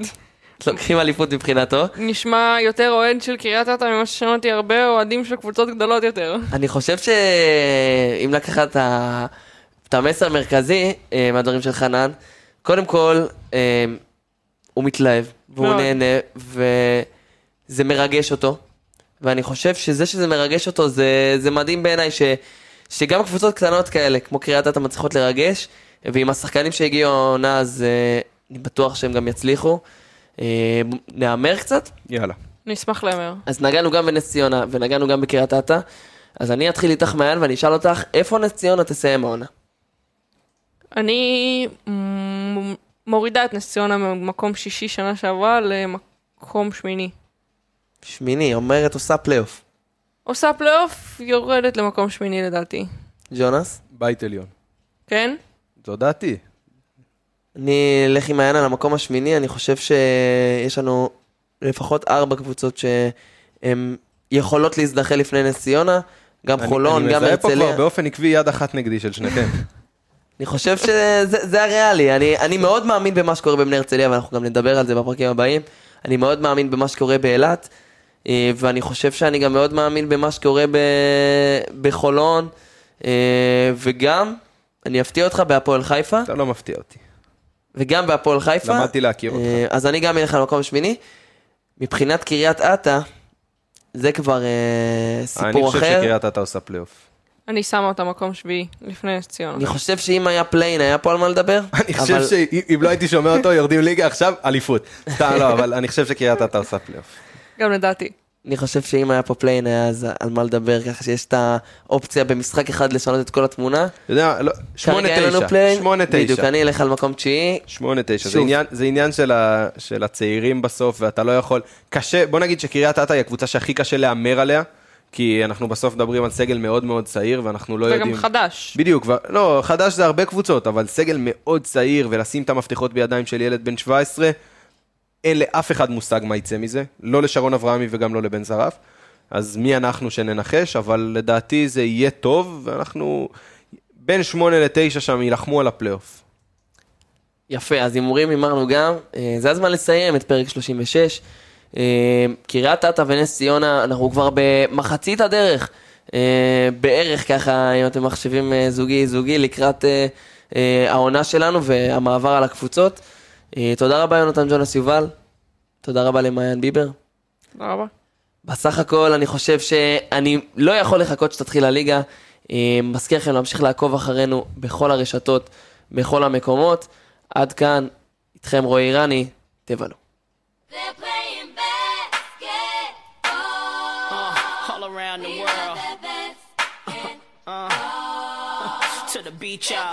לוקחים אליפות מבחינתו. נשמע יותר אוהד של קריית אתא ממה ששמעתי הרבה אוהדים של קבוצות גדולות יותר. אני חושב שאם לקחת את ה- את המסר המרכזי אה, מהדברים של חנן, קודם כל, אה, הוא מתלהב, והוא מאוד. נהנה, וזה מרגש אותו. ואני חושב שזה שזה מרגש אותו, זה, זה מדהים בעיניי, ש, שגם קבוצות קטנות כאלה, כמו קריית אתא, מצליחות לרגש, ועם השחקנים שהגיעו העונה, אז אה, אני בטוח שהם גם יצליחו. נהמר קצת? יאללה. נשמח להמר. אז נגענו גם בנס ציונה ונגענו גם בקריית אתא, אז אני אתחיל איתך מעיין ואני אשאל אותך, איפה נס ציונה תסיים העונה? אני מורידה את נס ציונה ממקום שישי שנה שעברה למקום שמיני. שמיני, אומרת עושה פלייאוף. עושה פלייאוף, יורדת למקום שמיני לדעתי. ג'ונס? בית עליון. כן? זו דעתי. אני אלך עם מעיין על המקום השמיני, אני חושב שיש לנו לפחות ארבע קבוצות שהן יכולות להזדחל לפני נס ציונה, גם אני- חולון, אני גם מזהה פה הרצליה. כבר באופן עקבי יד אחת נגדי של שניכם. אני חושב שזה זה הריאלי, אני, אני מאוד מאמין במה שקורה בבני הרצליה, ואנחנו גם נדבר על זה בפרקים הבאים. אני מאוד מאמין במה שקורה באילת, אה, ואני חושב שאני גם מאוד מאמין במה שקורה ב, בחולון, אה, וגם, אני אפתיע אותך בהפועל חיפה, אתה לא מפתיע אותי. וגם בהפועל חיפה. למדתי להכיר אותך. אה, אז אני גם אלך למקום השמיני. מבחינת קריית אתא, זה כבר אה, אני סיפור חושב אחר. שקריית אתא עושה פלייאוף. אני שמה אותה מקום שביעי לפני נס ציונה. אני חושב שאם היה play-in, היה פה על מה לדבר. אני חושב שאם לא הייתי שומע אותו, יורדים ליגה עכשיו, אליפות. סתם לא, אבל אני חושב שקריית אתא עושה פלייאוף. גם לדעתי. אני חושב שאם היה פה play-in היה אז על מה לדבר, ככה שיש את האופציה במשחק אחד לשנות את כל התמונה. אתה יודע, לא, שמונה תשע. שמונה בדיוק, תשע. אני אלך על מקום תשיעי. שמונה, תשע, זה. עניין, זה עניין של, ה, של הצעירים בסוף, ואתה לא יכול... קשה, בוא נגיד שקריית אתא היא הקבוצה שהכי קשה להמר עליה, כי אנחנו בסוף מדברים על סגל מאוד מאוד צעיר, ואנחנו לא יודעים... וגם חדש. בדיוק, ו... לא, חדש זה הרבה קבוצות, אבל סגל מאוד צעיר, ולשים את המפתחות בידיים של ילד בן 17, אין לאף אחד מושג מה יצא מזה, לא לשרון אברהמי וגם לא לבן זרף. אז מי אנחנו שננחש, אבל לדעתי זה יהיה טוב, ואנחנו בין שמונה לתשע שם יילחמו על הפלייאוף. יפה, אז הימורים הימרנו גם. אה, זה הזמן לסיים את פרק 36. אה, קריית אתא ונס ציונה, אנחנו כבר במחצית הדרך. אה, בערך ככה, אם אתם מחשבים אה, זוגי זוגי, לקראת העונה שלנו והמעבר על הקבוצות. תודה רבה יונתן ג'ונס יובל. תודה רבה למעיין ביבר. תודה רבה. בסך הכל אני חושב שאני לא יכול לחכות שתתחיל הליגה. מזכיר לכם להמשיך לעקוב אחרינו בכל הרשתות, בכל המקומות. עד כאן, איתכם רועי אירני, תבלו. reach.